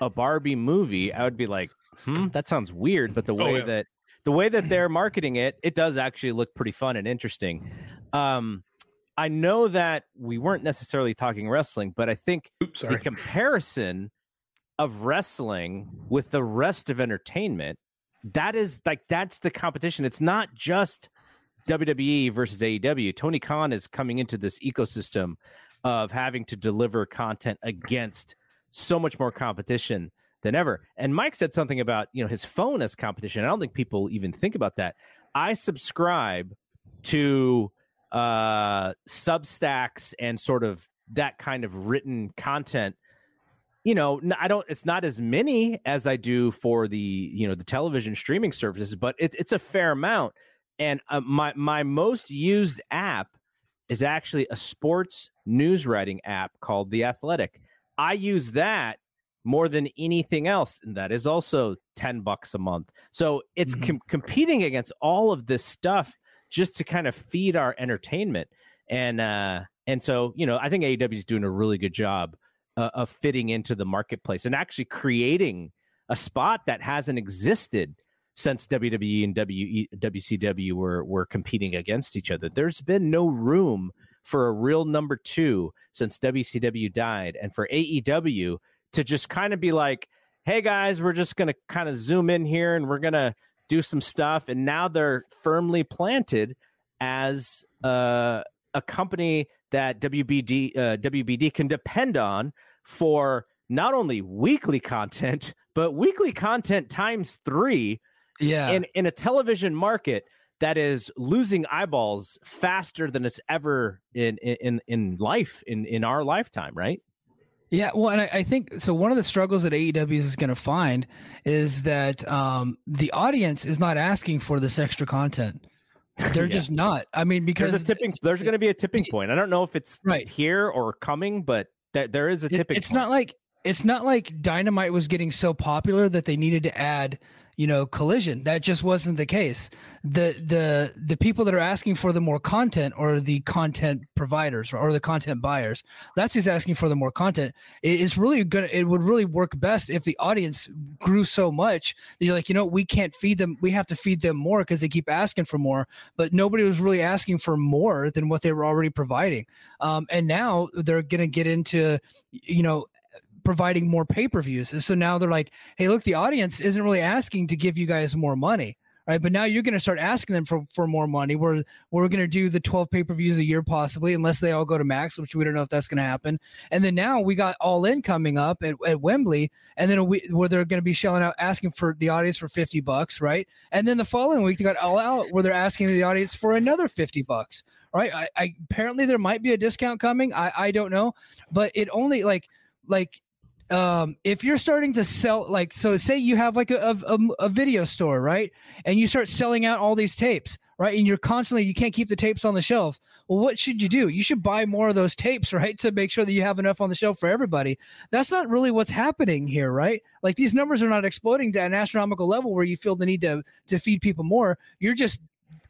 a Barbie movie, I would be like, hmm, that sounds weird. But the way Oh, yeah. that the way that they're marketing it, it does actually look pretty fun and interesting. Um, I know that we weren't necessarily talking wrestling, but I think Oops, the comparison of wrestling with the rest of entertainment that is like that's the competition. It's not just WWE versus AEW Tony Khan is coming into this ecosystem of having to deliver content against so much more competition than ever. And Mike said something about you know his phone as competition. I don't think people even think about that. I subscribe to uh substacks and sort of that kind of written content you know I don't it's not as many as i do for the you know the television streaming services but it, it's a fair amount. And uh, my my most used app is actually a sports news writing app called the athletic. I use that more than anything else and that is also 10 bucks a month. So it's com- competing against all of this stuff just to kind of feed our entertainment. And uh and so you know i think aew is doing a really good job uh, of fitting into the marketplace and actually creating a spot that hasn't existed since WWE and WE, WCW were were competing against each other. There's been no room for a real number two since WCW died, and for AEW to just kind of be like, "Hey guys, we're just to kind of zoom in here and we're to do some stuff," and now they're firmly planted as uh, a company that WBD uh, WBD can depend on for not only weekly content but weekly content times three Yeah. in in a television market that is losing eyeballs faster than it's ever in in in life in in our lifetime right Yeah, well, and I, I think so. One of the struggles that AEW is going to find is that um, the audience is not asking for this extra content. They're Yeah. just not. I mean, because there's a tipping there's going to be a tipping point i don't know if it's Right. here or coming but there, there is a it- tipping it's point. not like it's not like Dynamite was getting so popular that they needed to add, you know, Collision. That just wasn't the case. The the the people that are asking for the more content are the content providers or the content buyers. That's who's asking for the more content. It is really good. It would really work best if the audience grew so much that you're like, you know, we can't feed them. We have to feed them more because they keep asking for more. But nobody was really asking for more than what they were already providing. Um, and now they're to get into, you know, providing more pay-per-views. So now they're like, hey, look, the audience isn't really asking to give you guys more money. Right. But now you're going to start asking them for, for more money. We're, we're going to do the 12 pay per views a year, possibly, unless they all go to max, which we don't know if that's going to happen. And then now we got all in coming up at, at Wembley. And then we, where they're going to be shelling out, asking for the audience for 50 bucks. Right. And then the following week, they got all out where they're asking the audience for another 50 bucks. Right. I, I apparently there might be a discount coming. I, I don't know. But it only like, like, um if you're starting to sell like so say you have like a, a, a video store right? And you start selling out all these tapes right? And you're constantly you can't keep the tapes on the shelf. Well what should you do? You should buy more of those tapes right? To make sure that you have enough on the shelf for everybody. That's not really what's happening here right? Like these numbers are not exploding to an astronomical level where you feel the need to to feed people more. You're just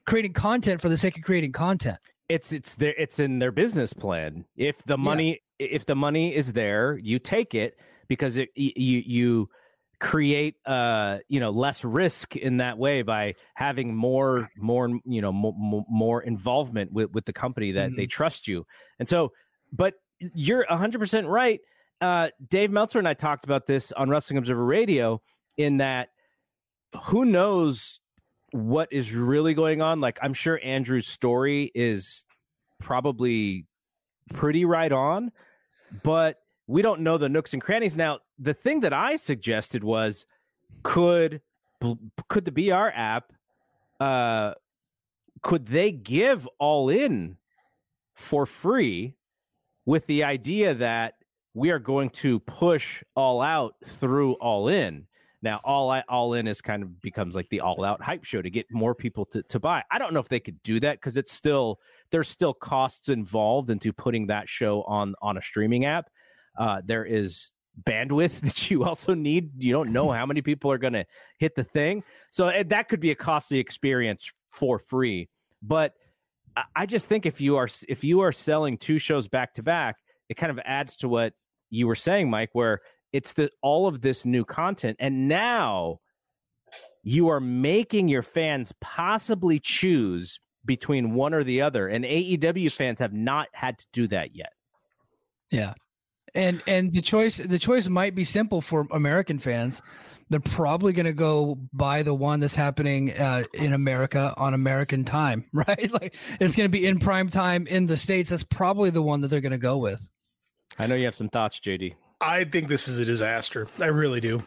creating content for the sake of creating content. It's it's there it's in their business plan. If the money if the money is there you take it because it you you create uh you know less risk in that way by having more more you know more, more involvement with with the company that they trust you. And so but you're 100% right uh dave meltzer and i talked about this on wrestling observer radio in that who knows what is really going on. Like I'm sure Andrew's story is probably pretty right on, but we don't know the nooks and crannies. Now, the thing that I suggested was could could the BR app uh could they give all in for free with the idea that we are going to push all out through all in now all I, all in is kind of becomes like the all out hype show to get more people to, to buy i don't know if they could do that because it's still there's still costs involved into putting that show on on a streaming app. Uh, there is bandwidth that you also need. You don't know how many people are going to hit the thing. So eh, that could be a costly experience for free. But I just think if you are if you are selling two shows back to back, it kind of adds to what you were saying, Mike, where it's the all of this new content, and now you are making your fans possibly choose between one or the other, and AEW fans have not had to do that yet. Yeah, and and the choice the choice might be simple for American fans they're probably going to go buy the one that's happening uh, in America on American time, right? Like it's going to be in prime time in the states. That's probably the one that they're going to go with. I know you have some thoughts, JD. I think this is a disaster. I really do.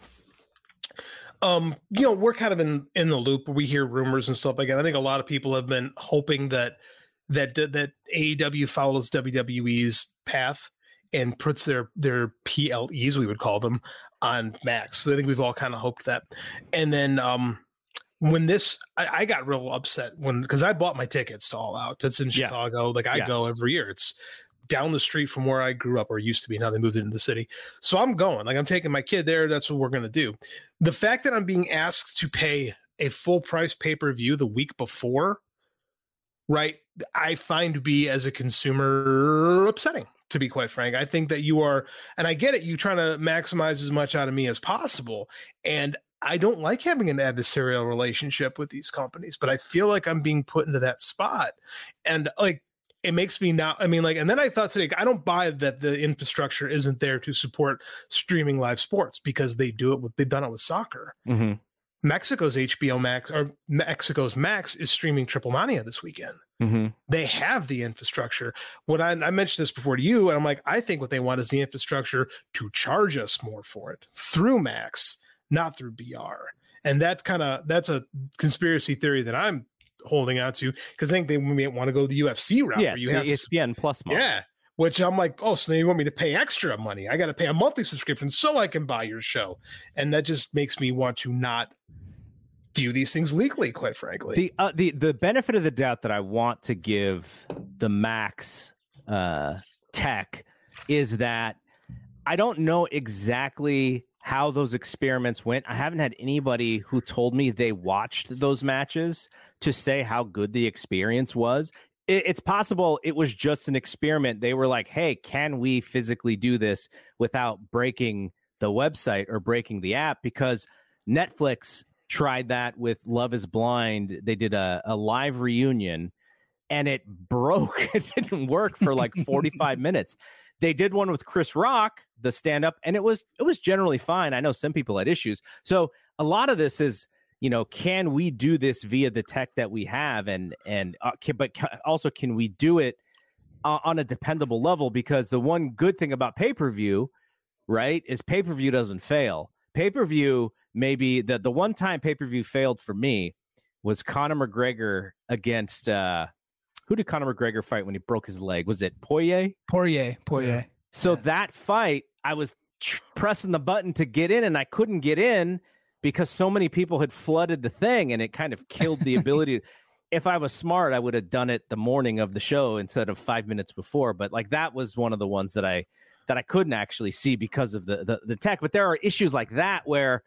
Um, you know, we're kind of in in the loop. We hear rumors and stuff like that. I think a lot of people have been hoping that that that AEW follows WWE's path and puts their their PLEs, we would call them, on Max. So I think we've all kind of hoped that. And then um when this I, I got real upset when because I bought my tickets to All Out. That's in Chicago. Yeah. Like I yeah. go every year. It's down the street from where I grew up or used to be. Now they moved into the city. So I'm going. Like I'm taking my kid there. That's what we're gonna do. The fact that I'm being asked to pay a full price pay-per-view the week before, right? I find to be as a consumer upsetting to be quite frank. I think that you are, and I get it, you trying to maximize as much out of me as possible. And I don't like having an adversarial relationship with these companies, but I feel like I'm being put into that spot. And like, it makes me now, I mean, like, and then I thought today, I don't buy that the infrastructure isn't there to support streaming live sports because they do it with, they've done it with soccer. Mm-hmm. Mexico's HBO Max or Mexico's Max is streaming Triple Mania this weekend. Mm-hmm. They have the infrastructure. When I, I, mentioned this before to you, and I'm like, I think what they want is the infrastructure to charge us more for it through Max, not through BR. And that's kind of that's a conspiracy theory that I'm holding out to because I think they may want to go the UFC route. Yes, you have ESPN to, Plus model. Yeah, which I'm like, oh, so you want me to pay extra money? I got to pay a monthly subscription so I can buy your show, and that just makes me want to not view these things legally. Quite frankly, the uh, the the benefit of the doubt that I want to give the Max uh, Tech is that I don't know exactly how those experiments went. I haven't had anybody who told me they watched those matches to say how good the experience was it, it's possible it was just an experiment. They were like, hey, can we physically do this without breaking the website or breaking the app? Because Netflix tried that with Love is Blind. They did a, a live reunion and it broke. it didn't work for like 45 minutes. They did one with Chris Rock, the stand up, and it was it was generally fine. I know some people had issues. So a lot of this is you know, can we do this via the tech that we have, and and uh, can, but also can we do it uh, on a dependable level? Because the one good thing about pay per view, right, is pay per view doesn't fail. Pay per view maybe the the one time pay per view failed for me was Conor McGregor against uh who did Conor McGregor fight when he broke his leg? Was it Poirier? Poirier, Poirier. So yeah. that fight, I was tr- pressing the button to get in, and I couldn't get in because so many people had flooded the thing and it kind of killed the ability if I was smart, I would have done it the morning of the show instead of five minutes before. But like that was one of the ones that I that I couldn't actually see because of the the, the tech. But there are issues like that where,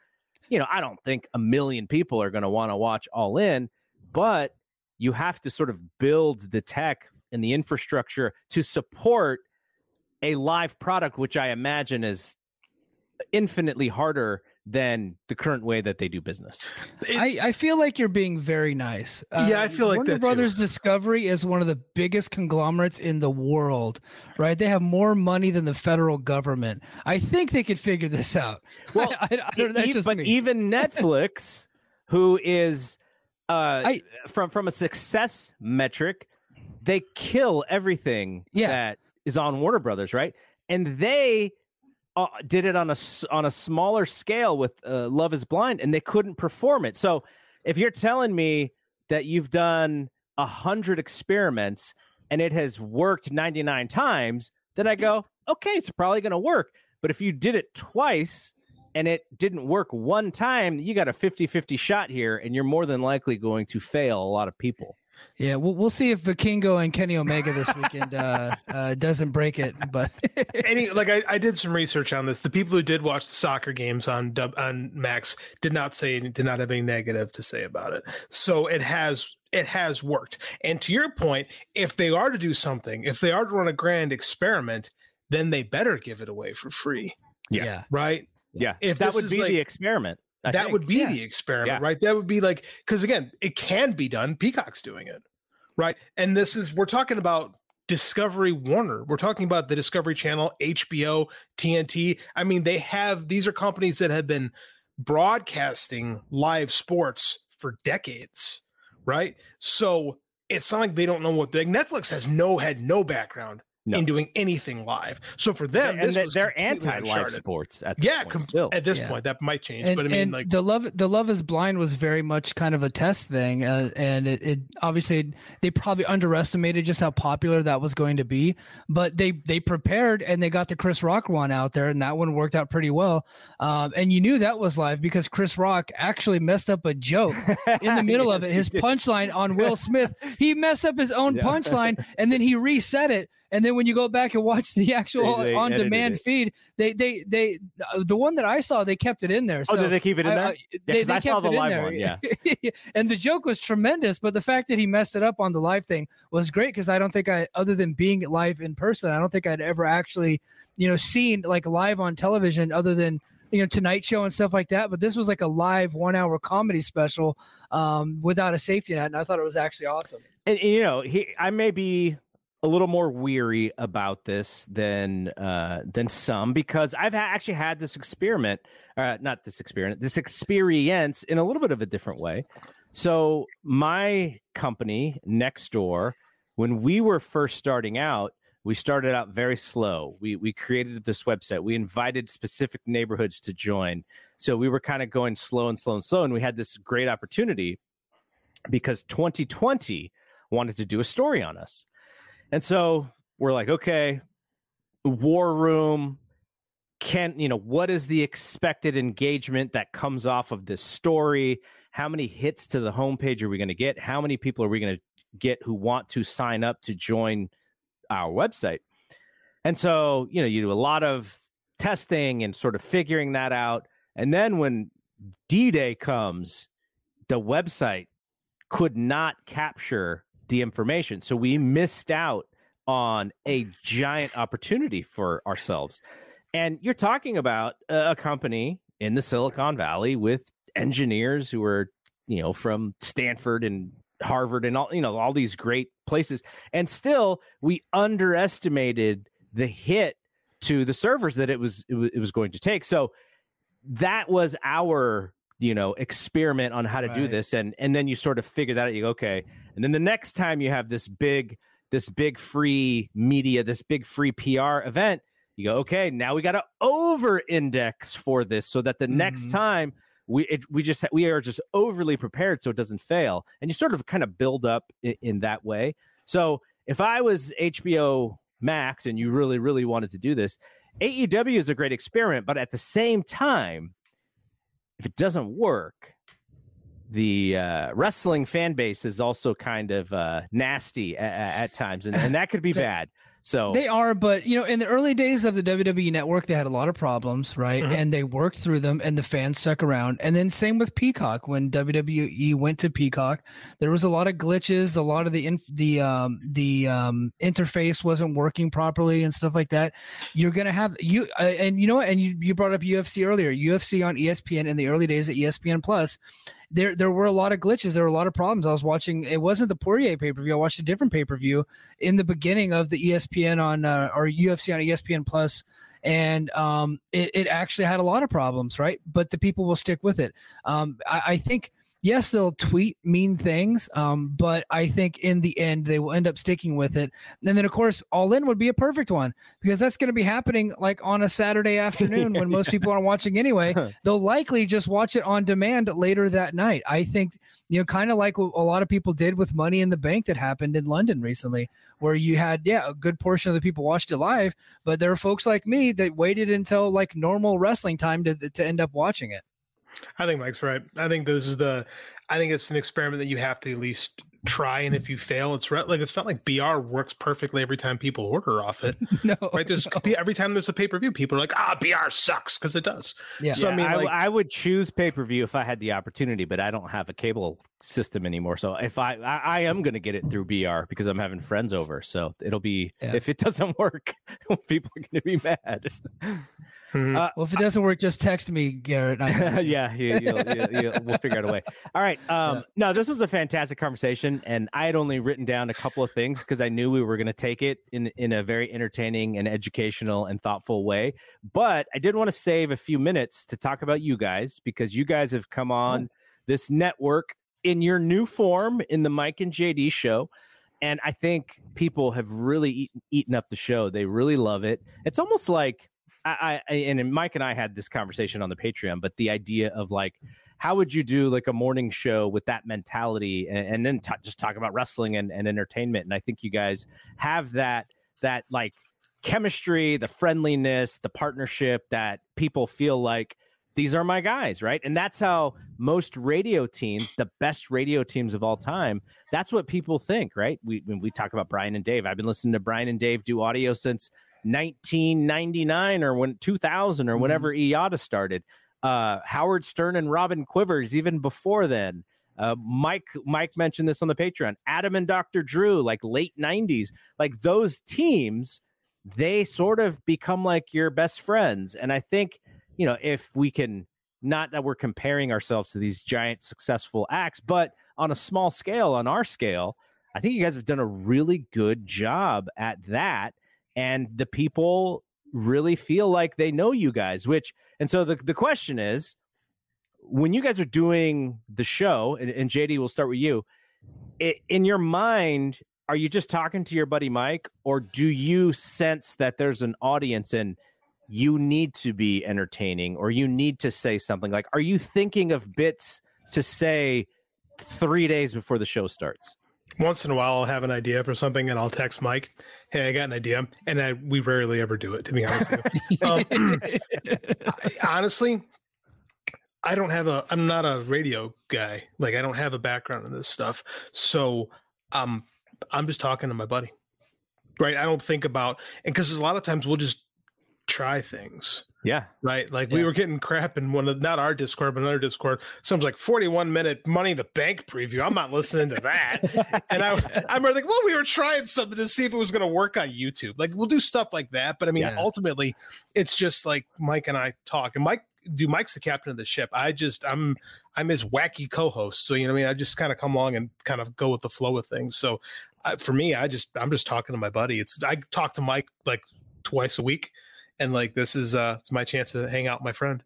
you know, I don't think a million people are going to want to watch all in, but you have to sort of build the tech and the infrastructure to support a live product, which I imagine is infinitely harder than the current way that they do business. I, I feel like you're being very nice. Uh, Yeah, I feel like Warner that too. Brothers Discovery is one of the biggest conglomerates in the world, right? They have more money than the federal government. I think they could figure this out. Well, I, I, I don't, that's E- just but me. even Netflix, who is uh, I- from from a success metric, they kill everything Yeah. that is on Warner Brothers, right? And they uh, did it on a on a smaller scale with uh, Love Is Blind, and they couldn't perform it. So, if you're telling me that you've done a hundred experiments and it has worked 99 times, then I go, okay, it's probably going to work. But if you did it twice and it didn't work one time, you got a 50 50 shot here, and you're more than likely going to fail a lot of people. yeah, we'll, we'll see if Vikingo and Kenny Omega this weekend uh, uh, doesn't break it. But Any like I, I did some research on this. The people who did watch the soccer games on on Max did not say did not have any negative to say about it. So it has it has worked. And to your point, if they are to do something, if they are to run a grand experiment, then they better give it away for free, Yeah. yeah. right? Yeah. If that would be like- the experiment. I that think. would be Yeah. the experiment, Yeah. right? That would be like because again, it can be done. Peacock's doing it, right? And this is we're talking about Discovery Warner. We're talking about the Discovery Channel, HBO, TNT. I mean, they have these are companies that have been broadcasting live sports for decades, right? So it's not like they don't know what like Netflix has no had no background No. in doing anything live. So for them, and this they- was they're anti live sports at this Yeah, point com- still. at this Yeah. point that might change, and, but I mean, and like the love the love is blind was very much kind of a test thing uh, and it, it obviously they probably underestimated just how popular that was going to be but they they prepared and they got the chris rock one out there and that one worked out pretty well um, and you knew that was live because chris rock actually messed up a joke in the middle of it his punchline on will smith he messed up his own Yeah. punchline and then he reset it and then when you go back and watch the actual They- they on demand it. feed they they they uh, the one that i saw they kept it in there Oh, did they keep it in there? I- Yeah, they, they I saw the it in live there. one, yeah. and the joke was tremendous, but the fact that he messed it up on the live thing was great because I don't think I, other than being live in person, I don't think I'd ever actually, you know, seen like live on television other than you know Tonight Show and stuff like that. But this was like a live one hour comedy special um, without a safety net, and I thought it was actually awesome. and, and, you know, he I may be a little more weary about this than uh than some because I've ha- actually had this experiment, uh not this experiment, this experience in a little bit of a different way. So my company Nextdoor, when we were first starting out, we started out very slow. We we created this website. We invited specific neighborhoods to join. So we were kind of going slow and slow and slow, and we had this great opportunity because 2020 wanted to do a story on us. And so we're like, okay, war room can, you know, what is the expected engagement that comes off of this story? How many hits to the homepage are we going to get? How many people are we going to get who want to sign up to join our website? And so, you know, you do a lot of testing and sort of figuring that out. And then when D Day comes, the website could not capture the information. So we missed out on a giant opportunity for ourselves. And you're talking about a company in the Silicon Valley with engineers who are, you know, from Stanford and Harvard and all, you know, all these great places. And still we underestimated the hit to the servers that it was, it was going to take. So that was our you know experiment on how to do this and and then you sort of figure that out you go okay. And then the next time you have this big this big free media this big free pr event you go okay now we got to over index for this so that the next Mhm. time we it, we just we are just overly prepared so it doesn't fail. And you sort of kind of build up in, in that way. So if i was hbo max and you really really wanted to do this aew is a great experiment but at the same time if it doesn't work, the uh, wrestling fan base is also kind of uh, nasty at, at times, and, and that could be bad. So They are, but you know, in the early days of the WWE network, they had a lot of problems, right? Mhm. And they worked through them and the fans stuck around. And then same with Peacock when WWE went to Peacock, there was a lot of glitches, a lot of the inf- the um the um interface wasn't working properly and stuff like that. You're going to have you uh, and you know what and you you brought up UFC earlier. UFC on ESPN in the early days of E ESPN Plus there there were a lot of glitches. There were a lot of problems. I was watching. It wasn't the Poirier pay per view. I watched a different pay per view in the beginning of the ESPN on uh, or UFC on ESPN Plus, and um, it, it actually had a lot of problems, right? But the people will stick with it. Um, I, I think yes, they'll tweet mean things, um, but I think in the end they will end up sticking with it. And then of course, All In would be a perfect one because that's going to be happening like on a Saturday afternoon when most people aren't watching anyway. They'll likely just watch it on demand later that night. I think you know, kind of like what a lot of people did with Money in the Bank that happened in London recently, where you had yeah a good portion of the people watched it live, but there are folks like me that waited until like normal wrestling time to to end up watching it. I think Mike's right. I think this is the. I think it's an experiment that you have to at least try, and if you fail, it's re- like it's not like BR works perfectly every time people order off it. no, right? There's every time there's a pay per view, people are like, "Ah, BR sucks" because it does. Yeah, So I mean, I, like, I would choose pay per view if I had the opportunity, but I don't have a cable system anymore. So if I I, I am going to get it through BR because I'm having friends over. So it'll be Yeah. if it doesn't work, people are going to be mad. Uh, well, if it doesn't work, just text me, Garrett. I yeah, you, you'll, you'll, you'll, we'll figure out a way. All right. Um, No, this was a fantastic conversation, and I had only written down a couple of things because I knew we were going to take it in in a very entertaining and educational and thoughtful way. But I did want to save a few minutes to talk about you guys because you guys have come on this network in your new form in the Mike and JD show. And I think people have really eaten, eaten up the show. They really love it. It's almost like I, I and Mike and I had this conversation on the Patreon, but the idea of like, how would you do like a morning show with that mentality, and, and then t- just talk about wrestling and, and entertainment? And I think you guys have that that like chemistry, the friendliness, the partnership that people feel like these are my guys, right? And that's how most radio teams, the best radio teams of all time, that's what people think, right? We when we talk about Brian and Dave, I've been listening to Brian and Dave do audio since 1999 or when 2000 or whenever IATA started. Uh, Howard Stern and Robin Quivers even before then. Uh, Mike Mike mentioned this on the Patreon. Adam and Dr. Drew, like late 90s, like those teams, they sort of become like your best friends. And I think, you know, if we can not that we're comparing ourselves to these giant successful acts, but on a small scale, on our scale, I think you guys have done a really good job at that. And the people really feel like they know you guys, which, and so the, the question is when you guys are doing the show, and, and JD, we'll start with you, i in your mind, are you just talking to your buddy Mike, or do you sense that there's an audience and you need to be entertaining or you need to say something? Like, are you thinking of bits to say three days before the show starts? Once in a while I'll have an idea for something and I'll text Mike, "Hey, I got an idea," and I, we rarely ever do it. To be honest, with you. um, I, honestly, I don't have a. I'm not a radio guy. Like I don't have a background in this stuff, so um, I'm just talking to my buddy. Right? I don't think about and because a lot of times we'll just try things. Yeah. Right. Like we were getting crap in one of not our Discord, but another Discord. Someone's like 41 minute money the bank preview. I'm not listening to that. and I I remember like, well, we were trying something to see if it was gonna work on YouTube. Like we'll do stuff like that. But I mean, Yeah. ultimately it's just like Mike and I talk. And Mike do Mike's the captain of the ship. I just I'm I'm his wacky co-host. So you know what I mean? I just kind of come along and kind of go with the flow of things. So I, for me, I just I'm just talking to my buddy. It's I talk to Mike like twice a week and like this is uh it's my chance to hang out with my friend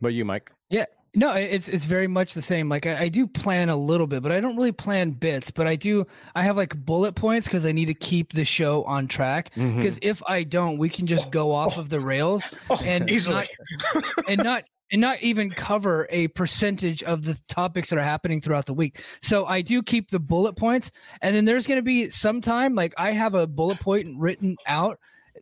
But you, Mike? Yeah. No, it's it's very much the same. Like I, I do plan a little bit, but I don't really plan bits. But I do. I have like bullet points because I need to keep the show on track. Mm-hmm. Because if I don't, we can just go off of the rails and easily. not, and not and not even cover a percentage of the topics that are happening throughout the week. So I do keep the bullet points, and then there's going to be some time like I have a bullet point written out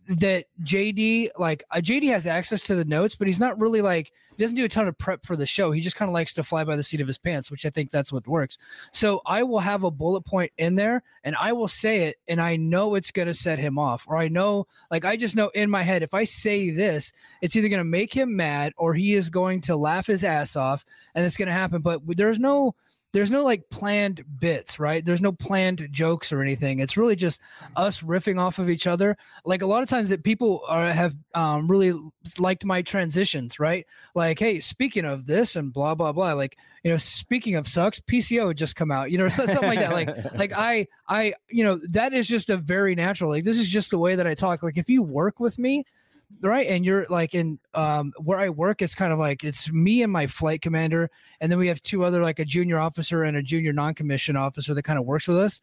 that JD like uh, JD has access to the notes, but he's not really like he doesn't do a ton of prep for the show. He just kind of likes to fly by the seat of his pants, which I think that's what works. So I will have a bullet point in there and I will say it and I know it's to set him off or I know like I just know in my head if I say this, it's either to make him mad or he is going to laugh his ass off and it's to happen, but there's no there's no like planned bits, right? There's no planned jokes or anything. It's really just us riffing off of each other. Like a lot of times that people are have um, really liked my transitions, right? Like, hey, speaking of this and blah blah blah. Like, you know, speaking of sucks, PCO just come out. You know, something like that. Like, like I, I, you know, that is just a very natural. Like, this is just the way that I talk. Like, if you work with me, right and you're like in um where i work it's kind of like it's me and my flight commander and then we have two other like a junior officer and a junior non-commissioned officer that kind of works with us.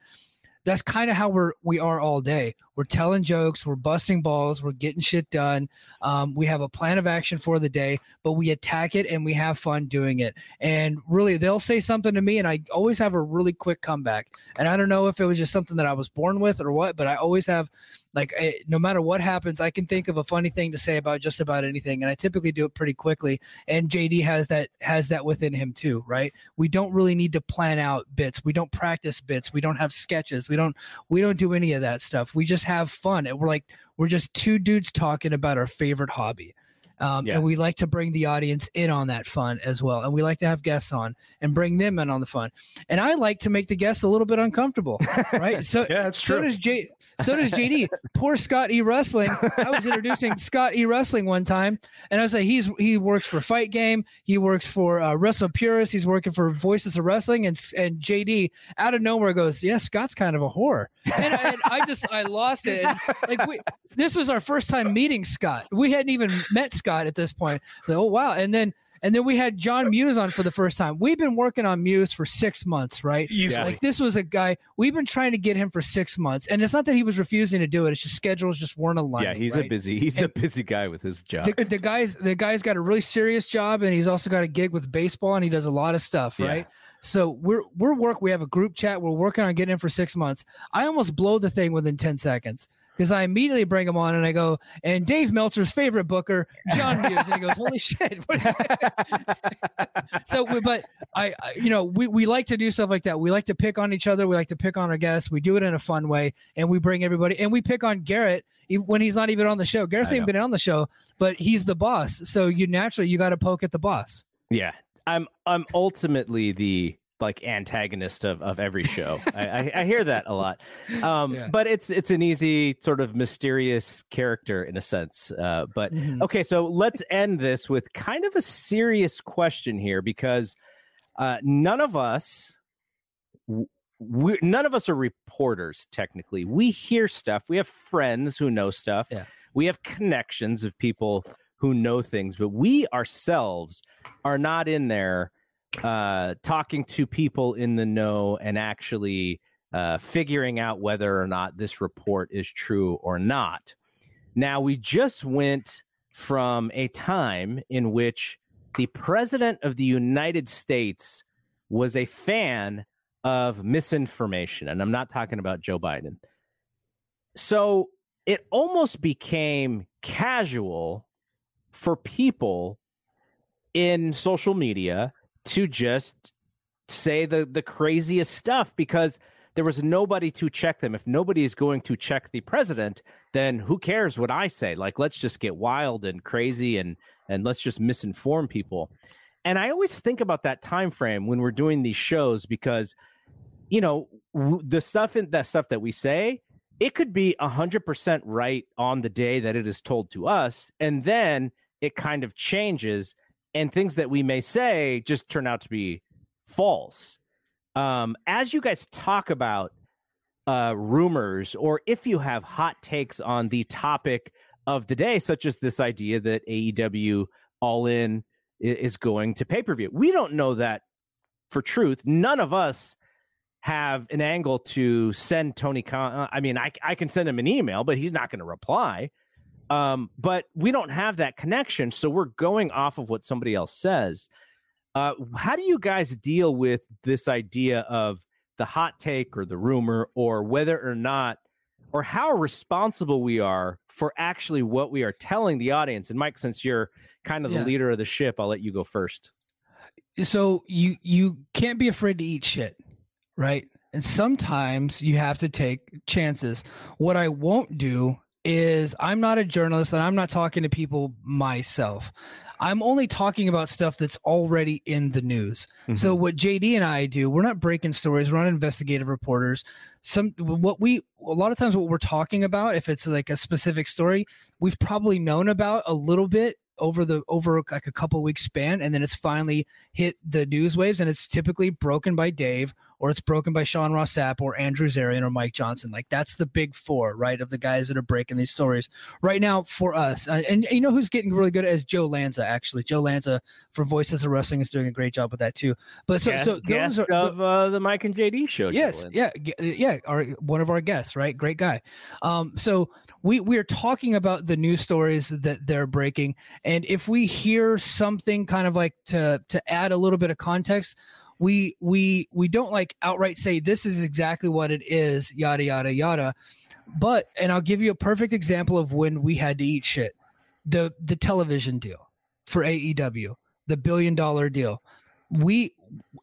That's kind of how we're we are all day we're telling jokes we're busting balls we're getting shit done um, we have a plan of action for the day but we attack it and we have fun doing it. And really they'll say something to me and i always have a really quick comeback. And i don't know if it was just something that i was born with or what but i always have like eh, no matter what happens i can think of a funny thing to say about just about anything and i typically do it pretty quickly. And jd has that has that within him too right? We don't really need to plan out bits. We don't practice bits. We don't have sketches. We don't we don't do any of that stuff. We just have fun. And we're like we're just two dudes talking about our favorite hobby um, Yeah. and we like to bring the audience in on that fun as well and we like to have guests on and bring them in on the fun and i like to make the guests a little bit uncomfortable right so Yeah, so true. does J. So does JD. Poor Scott E Wrestling. I was introducing Scott E Wrestling one time, and I was like, he's he works for Fight Game. He works for uh, Wrestle Purist. He's working for Voices of Wrestling, and and JD out of nowhere goes, yeah, Scott's kind of a whore, and, I- and I just I lost it. And, like we, this was our first time meeting Scott. We hadn't even met Scott at this point. Like, oh wow, and then. And then we had John Muse on for the first time. We've been working on Muse for six months, right? Easily. Like this was a guy we've been trying to get him for six months, and it's not that he was refusing to do it; it's just schedules just weren't aligned. yeah, he's a busy he's a busy guy with his job. The, the guy's the guy's got a really serious job, and he's also got a gig with baseball, and he does a lot of stuff, Yeah. right? So we're we're work. We have a group chat. We're working on getting him for six months. I almost blow the thing within ten seconds because I immediately bring him on and I go, and Dave Meltzer's favorite booker, John Muse, and he goes, "Holy shit!" so, we, but I, I, you know, we we like to do stuff like that. We like to pick on each other. We like to pick on our guests. We do it in a fun way, and we bring everybody, and we pick on Garrett when he's not even on the show. Garrett's not even been on the show, but he's the boss. So you naturally you got to poke at the boss. Yeah, I'm I'm ultimately the like antagonist of of every show. I, I, I hear that a lot, um, Yeah. but it's it's an easy sort of mysterious character in a sense. Uh, but Mhm. okay, so let's end this with kind of a serious question here because uh, none of us. We, none of us are reporters technically. We hear stuff. We have friends who know stuff. Yeah. We have connections of people who know things, but we ourselves are not in there uh, talking to people in the know and actually uh, figuring out whether or not this report is true or not. Now, we just went from a time in which the president of the United States was a fan of misinformation, and I'm not talking about Joe Biden. So it almost became casual for people in social media to just say the the craziest stuff because there was nobody to check them. If nobody is going to check the president, then who cares what I say? Like let's just get wild and crazy and and let's just misinform people. And I always think about that time frame when we're doing these shows because you know the stuff in that stuff that we say it could be 100% right on the day that it is told to us and then it kind of changes and things that we may say just turn out to be false um, as you guys talk about uh, rumors or if you have hot takes on the topic of the day such as this idea that aew all in is going to pay-per-view we don't know that for truth none of us have an angle to send Tony Khan. uh, I mean, I, I can send him an email, but he's not going to reply. Um, but we don't have that connection. So we're going off of what somebody else says. Uh, how do you guys deal with this idea of the hot take or the rumor or whether or not or how responsible we are for actually what we are telling the audience. And Mike, since you're kind of the Yeah. leader of the ship, I'll let you go first. so you you can't be afraid to eat shit right and sometimes you have to take chances what i won't do is i'm not a journalist and i'm not talking to people myself. I'm only talking about stuff that's already in the news. So mm-hmm. what jd and i do we're not breaking stories we're not investigative reporters. Some what we a lot of times what we're talking about if it's like a specific story we've probably known about a little bit over the over like a couple weeks span and then it's finally hit the news waves and it's typically broken by Dave or it's broken by Sean Ross Sapp or Andrew Zarian or Mike Johnson. Like that's the big four, right? Of the guys that are breaking these stories right now for us. Uh, and you know who's getting really good as Joe Lanza, actually. Joe Lanza for Voices of Wrestling is doing a great job with that too. But so, Guest- so guest those are, of uh, the Mike and JD show. Yes, yeah, yeah. Our one of our guests, right? Great guy. Um, so we we are talking about the news stories that they're breaking, and if we hear something kind of like to to add a little bit of context, we we we don't like outright say this is exactly what it is, yada yada yada. But and I'll give you a perfect example of when we had to eat shit. The the television deal for AEW, the billion dollar deal. We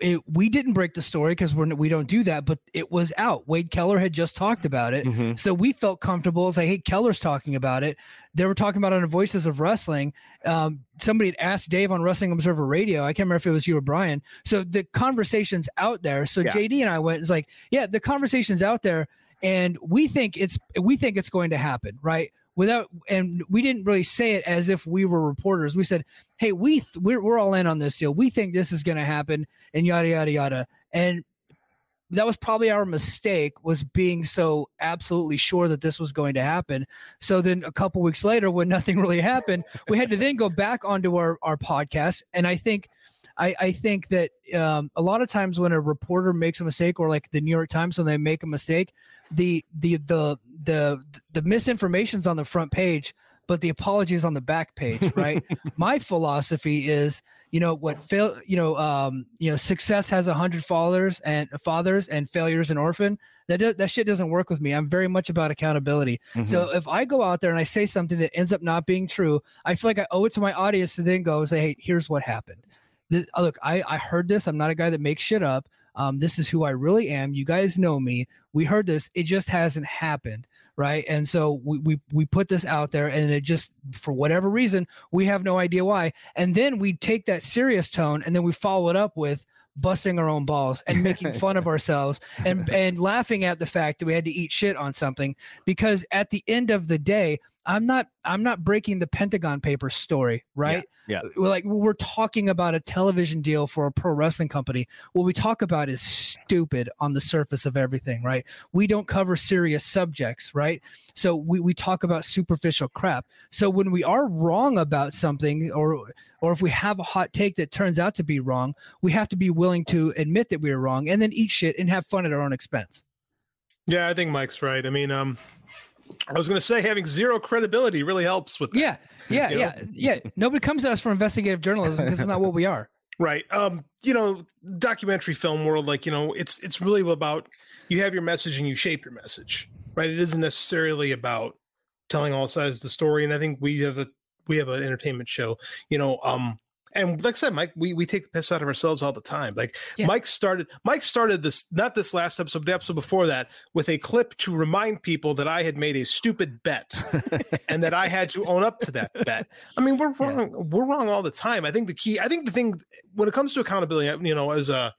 it, we didn't break the story because we're we don't do that, but it was out. Wade Keller had just talked about it, Mhm. so we felt comfortable. It's like, hey, Keller's talking about it. They were talking about it on Voices of Wrestling. Um, somebody had asked Dave on Wrestling Observer Radio. I can't remember if it was you or Brian. So the conversation's out there. So Yeah. JD and I went. It's like, yeah, the conversation's out there, and we think it's we think it's going to happen, right? Without and we didn't really say it as if we were reporters. We said, hey, we th- we're we're all in on this deal. We think this is going to happen, and yada yada yada. And that was probably our mistake was being so absolutely sure that this was going to happen so then a couple weeks later when nothing really happened we had to then go back onto our, our podcast and i think I, I think that um, a lot of times when a reporter makes a mistake or like the new york times when they make a mistake the the the the the misinformation's on the front page but the apology is on the back page right? My philosophy is you know what fail you know um you know success has a hundred fathers and fathers and failure is an orphan that do, that shit doesn't work with me. I'm very much about accountability. So if i go out there and i say something that ends up not being true i feel like i owe it to my audience to then go and say hey here's what happened. This, uh, look I, I heard this. I'm not a guy that makes shit up. Um, this is who i really am. You guys know me. We heard this. It just hasn't happened right? And so we, we we put this out there and it just for whatever reason we have no idea why. And then we take that serious tone and then we follow it up with busting our own balls and making fun of ourselves and and laughing at the fact that we had to eat shit on something because at the end of the day i'm not i'm not breaking the pentagon papers story right? yeah. we're like we're talking about a television deal for a pro wrestling company. What we talk about is stupid on the surface of everything right? We don't cover serious subjects right? So we, we talk about superficial crap. So when we are wrong about something or or if we have a hot take that turns out to be wrong we have to be willing to admit that we were wrong and then eat shit and have fun at our own expense. Yeah, I think Mike's right. I mean, um, I was going to say having zero credibility really helps with that. yeah yeah You know? yeah yeah nobody comes to us for investigative journalism because it's not what we are Right. Um, you know, documentary film world, like, you know, it's it's really about you have your message and you shape your message. Right. It isn't necessarily about telling all sides of the story. And I think we have a we have an entertainment show, you know, um, and like I said, Mike, we, we take the piss out of ourselves all the time. Like Yeah. Mike started Mike started this not this last episode, the episode before that, with a clip to remind people that I had made a stupid bet and that I had to own up to that bet. I mean, we're wrong. We're wrong all the time. I think the key. I think the thing when it comes to accountability, you know, as a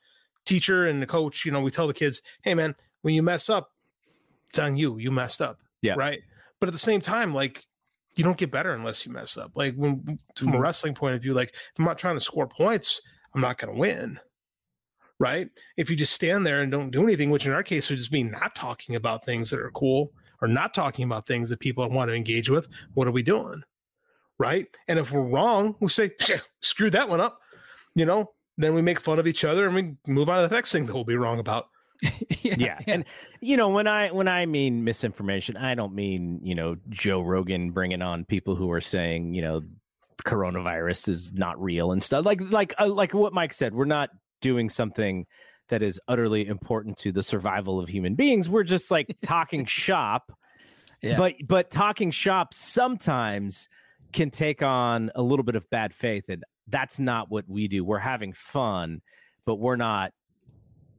teacher and a coach, you know, we tell the kids, "Hey, man, when you mess up, it's on you. You messed up." Yeah. Right. But at the same time, like you don't get better unless you mess up. Like when from a Mhm. wrestling point of view, like if I'm not trying to score points, I'm not going to win. Right. If you just stand there and don't do anything, which in our case would just be not talking about things that are cool or not talking about things that people want to engage with, what are we doing? Right. And if we're wrong, we say, screw that one up. You know, then we make fun of each other and we move on to the next thing that we'll be wrong about. yeah and you know when i when i mean misinformation i don't mean you know joe rogan bringing on people who are saying you know coronavirus is not real and stuff like like uh, like what mike said we're not doing something that is utterly important to the survival of human beings we're just like talking shop Yeah. But but talking shop sometimes can take on a little bit of bad faith, and that's not what we do. We're having fun, but we're not,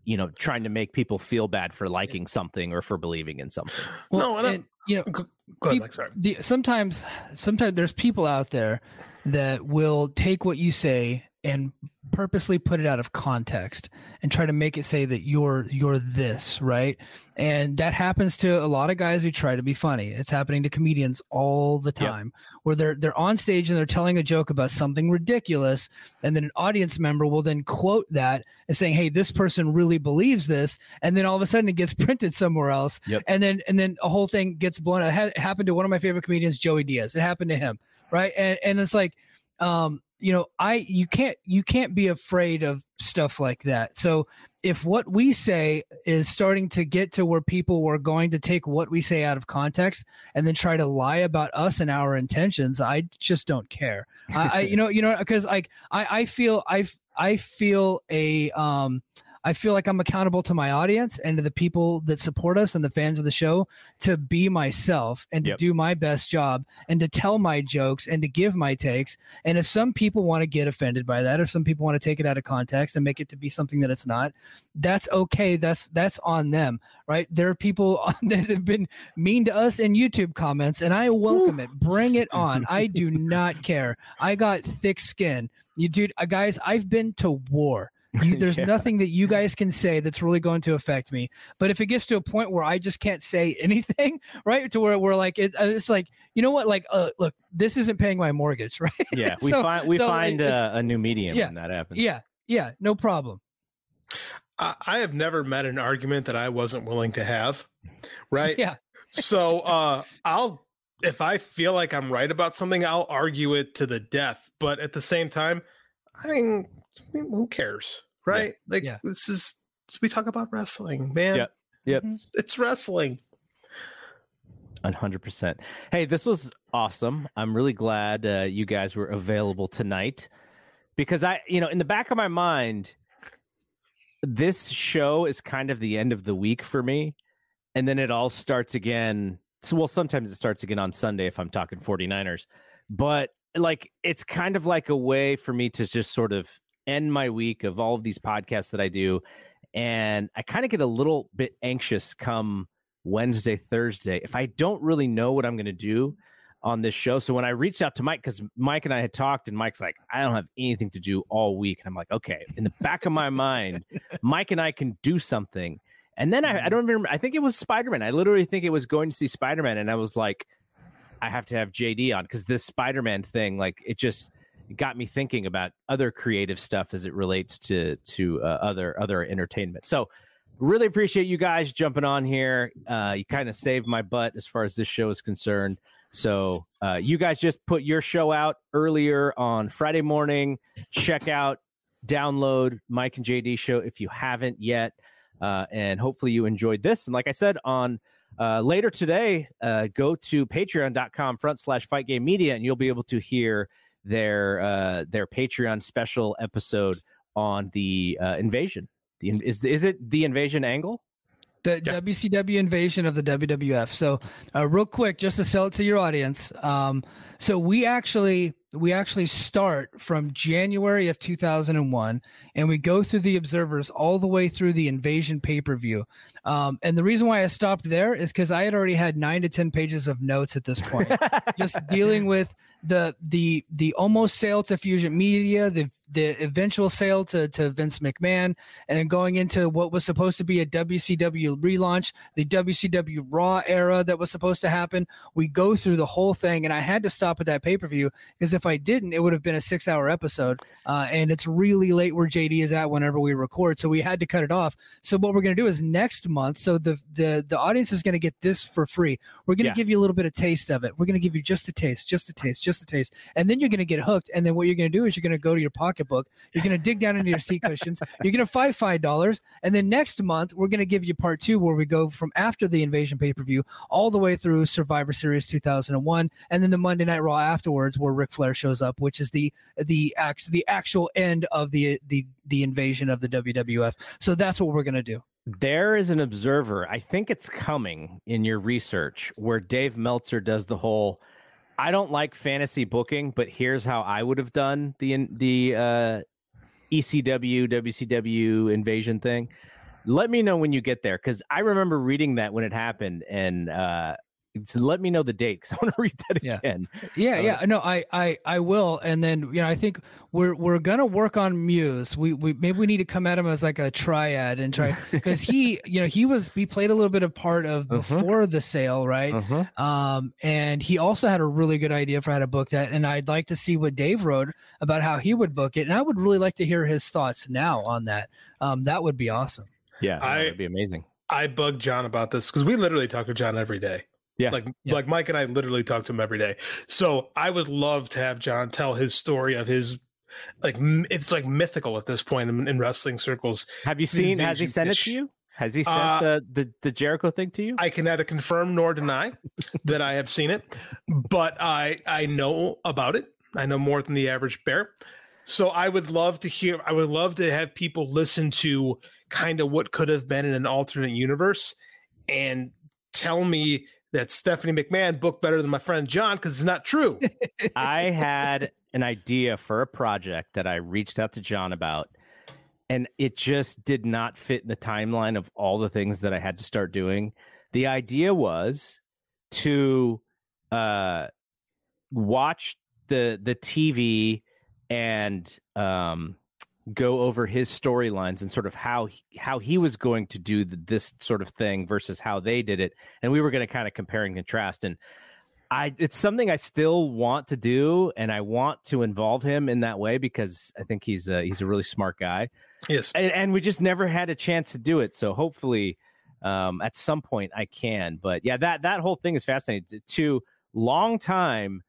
you know, trying to make people feel bad for liking something or for believing in something. no, and I- and, you know, go ahead, Mike. Sorry. the, sometimes sometimes there's people out there that will take what you say and purposely put it out of context and try to make it say that you're you're this right? And that happens to a lot of guys who try to be funny. It's happening to comedians all the Yep. time where they're they're on stage and they're telling a joke about something ridiculous and then an audience member will then quote that and saying hey this person really believes this and then all of a sudden it gets printed somewhere else Yep. and then and then a whole thing gets blown it happened to one of my favorite comedians joey diaz. It happened to him right? And and it's like um you know i you can't you can't be afraid of stuff like that. So if what we say is starting to get to where people were going to take what we say out of context and then try to lie about us and our intentions i just don't care. I, I you know you know because like i i feel i i feel a um I feel like I'm accountable to my audience and to the people that support us and the fans of the show to be myself and to Yep. do my best job and to tell my jokes and to give my takes. And if some people want to get offended by that, or some people want to take it out of context and make it to be something that it's not, that's okay. That's that's on them, right? There are people that have been mean to us in YouTube comments, and I welcome it. Bring it on. I do not care. I got thick skin. You dude, uh, guys, I've been to war. You, there's Yeah. nothing that you guys can say that's really going to affect me. But if it gets to a point where I just can't say anything, right, to where we're like, it, uh, it's like, you know what, like, uh, look, this isn't paying my mortgage, right? Yeah, we So- find we so, find it's- uh, a new medium yeah, when that happens. yeah, yeah, no problem. I, I have never met an argument that I wasn't willing to have. Right. Yeah, so uh I'll if I feel like I'm right about something, I'll argue it to the death. But at the same time, I mean, I mean, who cares? Right? Like Yeah. this is we talk about wrestling, man. Yep. Yep. Mhm. It's wrestling. One hundred percent. Hey, this was awesome. I'm really glad uh, you guys were available tonight because I, you know, in the back of my mind, this show is kind of the end of the week for me, and then it all starts again. So, well, sometimes it starts again on Sunday if I'm talking 49ers, but like it's kind of like a way for me to just sort of end my week of all of these podcasts that I do, and I kind of get a little bit anxious come Wednesday, Thursday, if I don't really know what I'm going to do on this show. So when I reached out to Mike, because Mike and I had talked, and Mike's like, I don't have anything to do all week. And I'm like, okay, in the back of my mind, Mike and I can do something. And then I, I mm-hmm. don't remember, I think it was Spider Man. I literally think it was going to see Spider Man. And I was like, I have to have JD on because this Spider Man thing, like, it just got me thinking about other creative stuff as it relates to to uh, other other entertainment. So really appreciate you guys jumping on here. Uh, you kind of saved my butt as far as this show is concerned. So uh, you guys just put your show out earlier on Friday morning. Check out, download Mike and JD show if you haven't yet, uh, and hopefully you enjoyed this. And like I said on uh, later today, uh, go to patreon.com front slash fight game media, and you'll be able to hear their uh, their Patreon special episode on the uh, invasion. The, in- is is it the invasion angle? the WCW invasion of the WWF. So, uh, real quick, just to sell it to your audience. Um, so we actually we actually start from January of 2001, and we go through the observers all the way through the invasion pay per view. Um, and the reason why I stopped there is because I had already had nine to ten pages of notes at this point, just dealing with the the the almost sale to Fusient Media, the the eventual sale to to Vince McMahon, and then going into what was supposed to be a WCW relaunch, the WCW Raw era that was supposed to happen. We go through the whole thing, and I had to stop at that pay per view because if I didn't, it would have been a six hour episode, uh, and it's really late where JD is at whenever we record, so we had to cut it off. So what we're gonna do is next month, so the the the audience is gonna get this for free. We're gonna Yeah. give you a little bit of taste of it. We're gonna give you just a taste, just a taste, just a taste, and then you're gonna get hooked. And then what you're gonna do is you're gonna go to your pocketbook, you're gonna dig down into your seat cushions, you're gonna find five dollars, and then next month we're gonna give you part two where we go from after the invasion pay per view all the way through Survivor Series 2001, and then the Monday Night Raw afterwards where Ric Flair shows up, which is the the act the actual end of the the the invasion of the WWF. So that's what we're gonna do. There is an observer. I think it's coming in your research where Dave Meltzer does the whole. I don't like fantasy booking, but here's how I would have done the the uh, ECW WCW invasion thing. Let me know when you get there because I remember reading that when it happened, and uh, let me know the date because I want to read that Yeah. again. Yeah, Uh, yeah. No, I, I, I will. And then, you know, I think we're we're gonna work on Muse. We, we maybe we need to come at him as like a triad and try because he, you know, he was he played a little bit of part of Uh-huh. before the sale, right? Uh-huh. Um, and he also had a really good idea for how to book that. And I'd like to see what Dave wrote about how he would book it. And I would really like to hear his thoughts now on that. Um, that would be awesome. Yeah, that'd be amazing. I bugged John about this because we literally talk to John every day. Yeah. Like Yeah. like Mike and I literally talk to him every day. So I would love to have John tell his story of his like it's like mythical at this point in, in wrestling circles. Have you seen? Has he sent it to you? Has he sent Uh, the, the the Jericho thing to you? I can neither confirm nor deny that I have seen it, but I I know about it. I know more than the average bear. So I would love to hear. I would love to have people listen to kind of what could have been in an alternate universe, and tell me that Stephanie McMahon booked better than my friend John because it's not true. I had an idea for a project that I reached out to John about, and it just did not fit in the timeline of all the things that I had to start doing. The idea was to uh, watch the the TV and um, go over his storylines and sort of how he, how he was going to do th- this sort of thing versus how they did it, and we were going to kind of compare and contrast and. I it's something I still want to do, and I want to involve him in that way because I think he's a, he's a really smart guy, yes. and, and we just never had a chance to do it. So hopefully, um, at some point I can. But yeah, that that whole thing is fascinating. To long time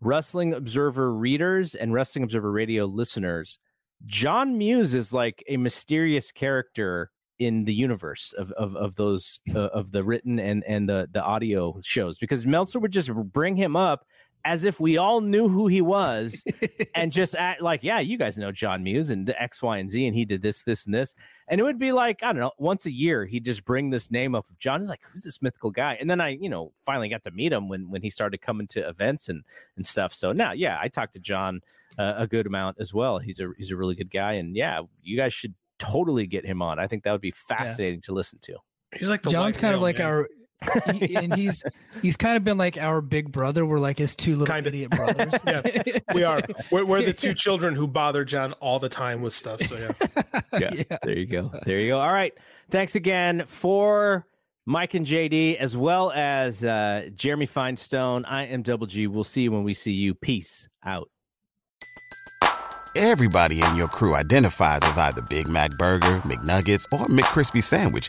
Wrestling Observer readers and Wrestling Observer Radio listeners, John Muse is like a mysterious character in the universe of of, of those uh, of the written and and the the audio shows because Meltzer would just bring him up as if we all knew who he was and just act like yeah you guys know John Muse and the X Y and Z and he did this this and this. And it would be like I don't know once a year he'd just bring this name up of John. Is like who's this mythical guy? And then I you know finally got to meet him when when he started coming to events and and stuff. So now yeah I talked to John uh, a good amount as well. He's a he's a really good guy. And yeah you guys should totally get him on. I think that would be fascinating to listen to. He's like the John's kind of like man. our, he- and he's he's kind of been like our big brother. We're like his two little Kinda. idiot brothers. Yeah, we are. We're, we're the two children who bother John all the time with stuff. So yeah. yeah, there you go. There you go. All right. Thanks again for Mike and JD, as well as uh, Jeremy Finestone. I am Double G. We'll see you when we see you. Peace out. Everybody in your crew identifies as either Big Mac Burger, McNuggets, or McCrispy Sandwich.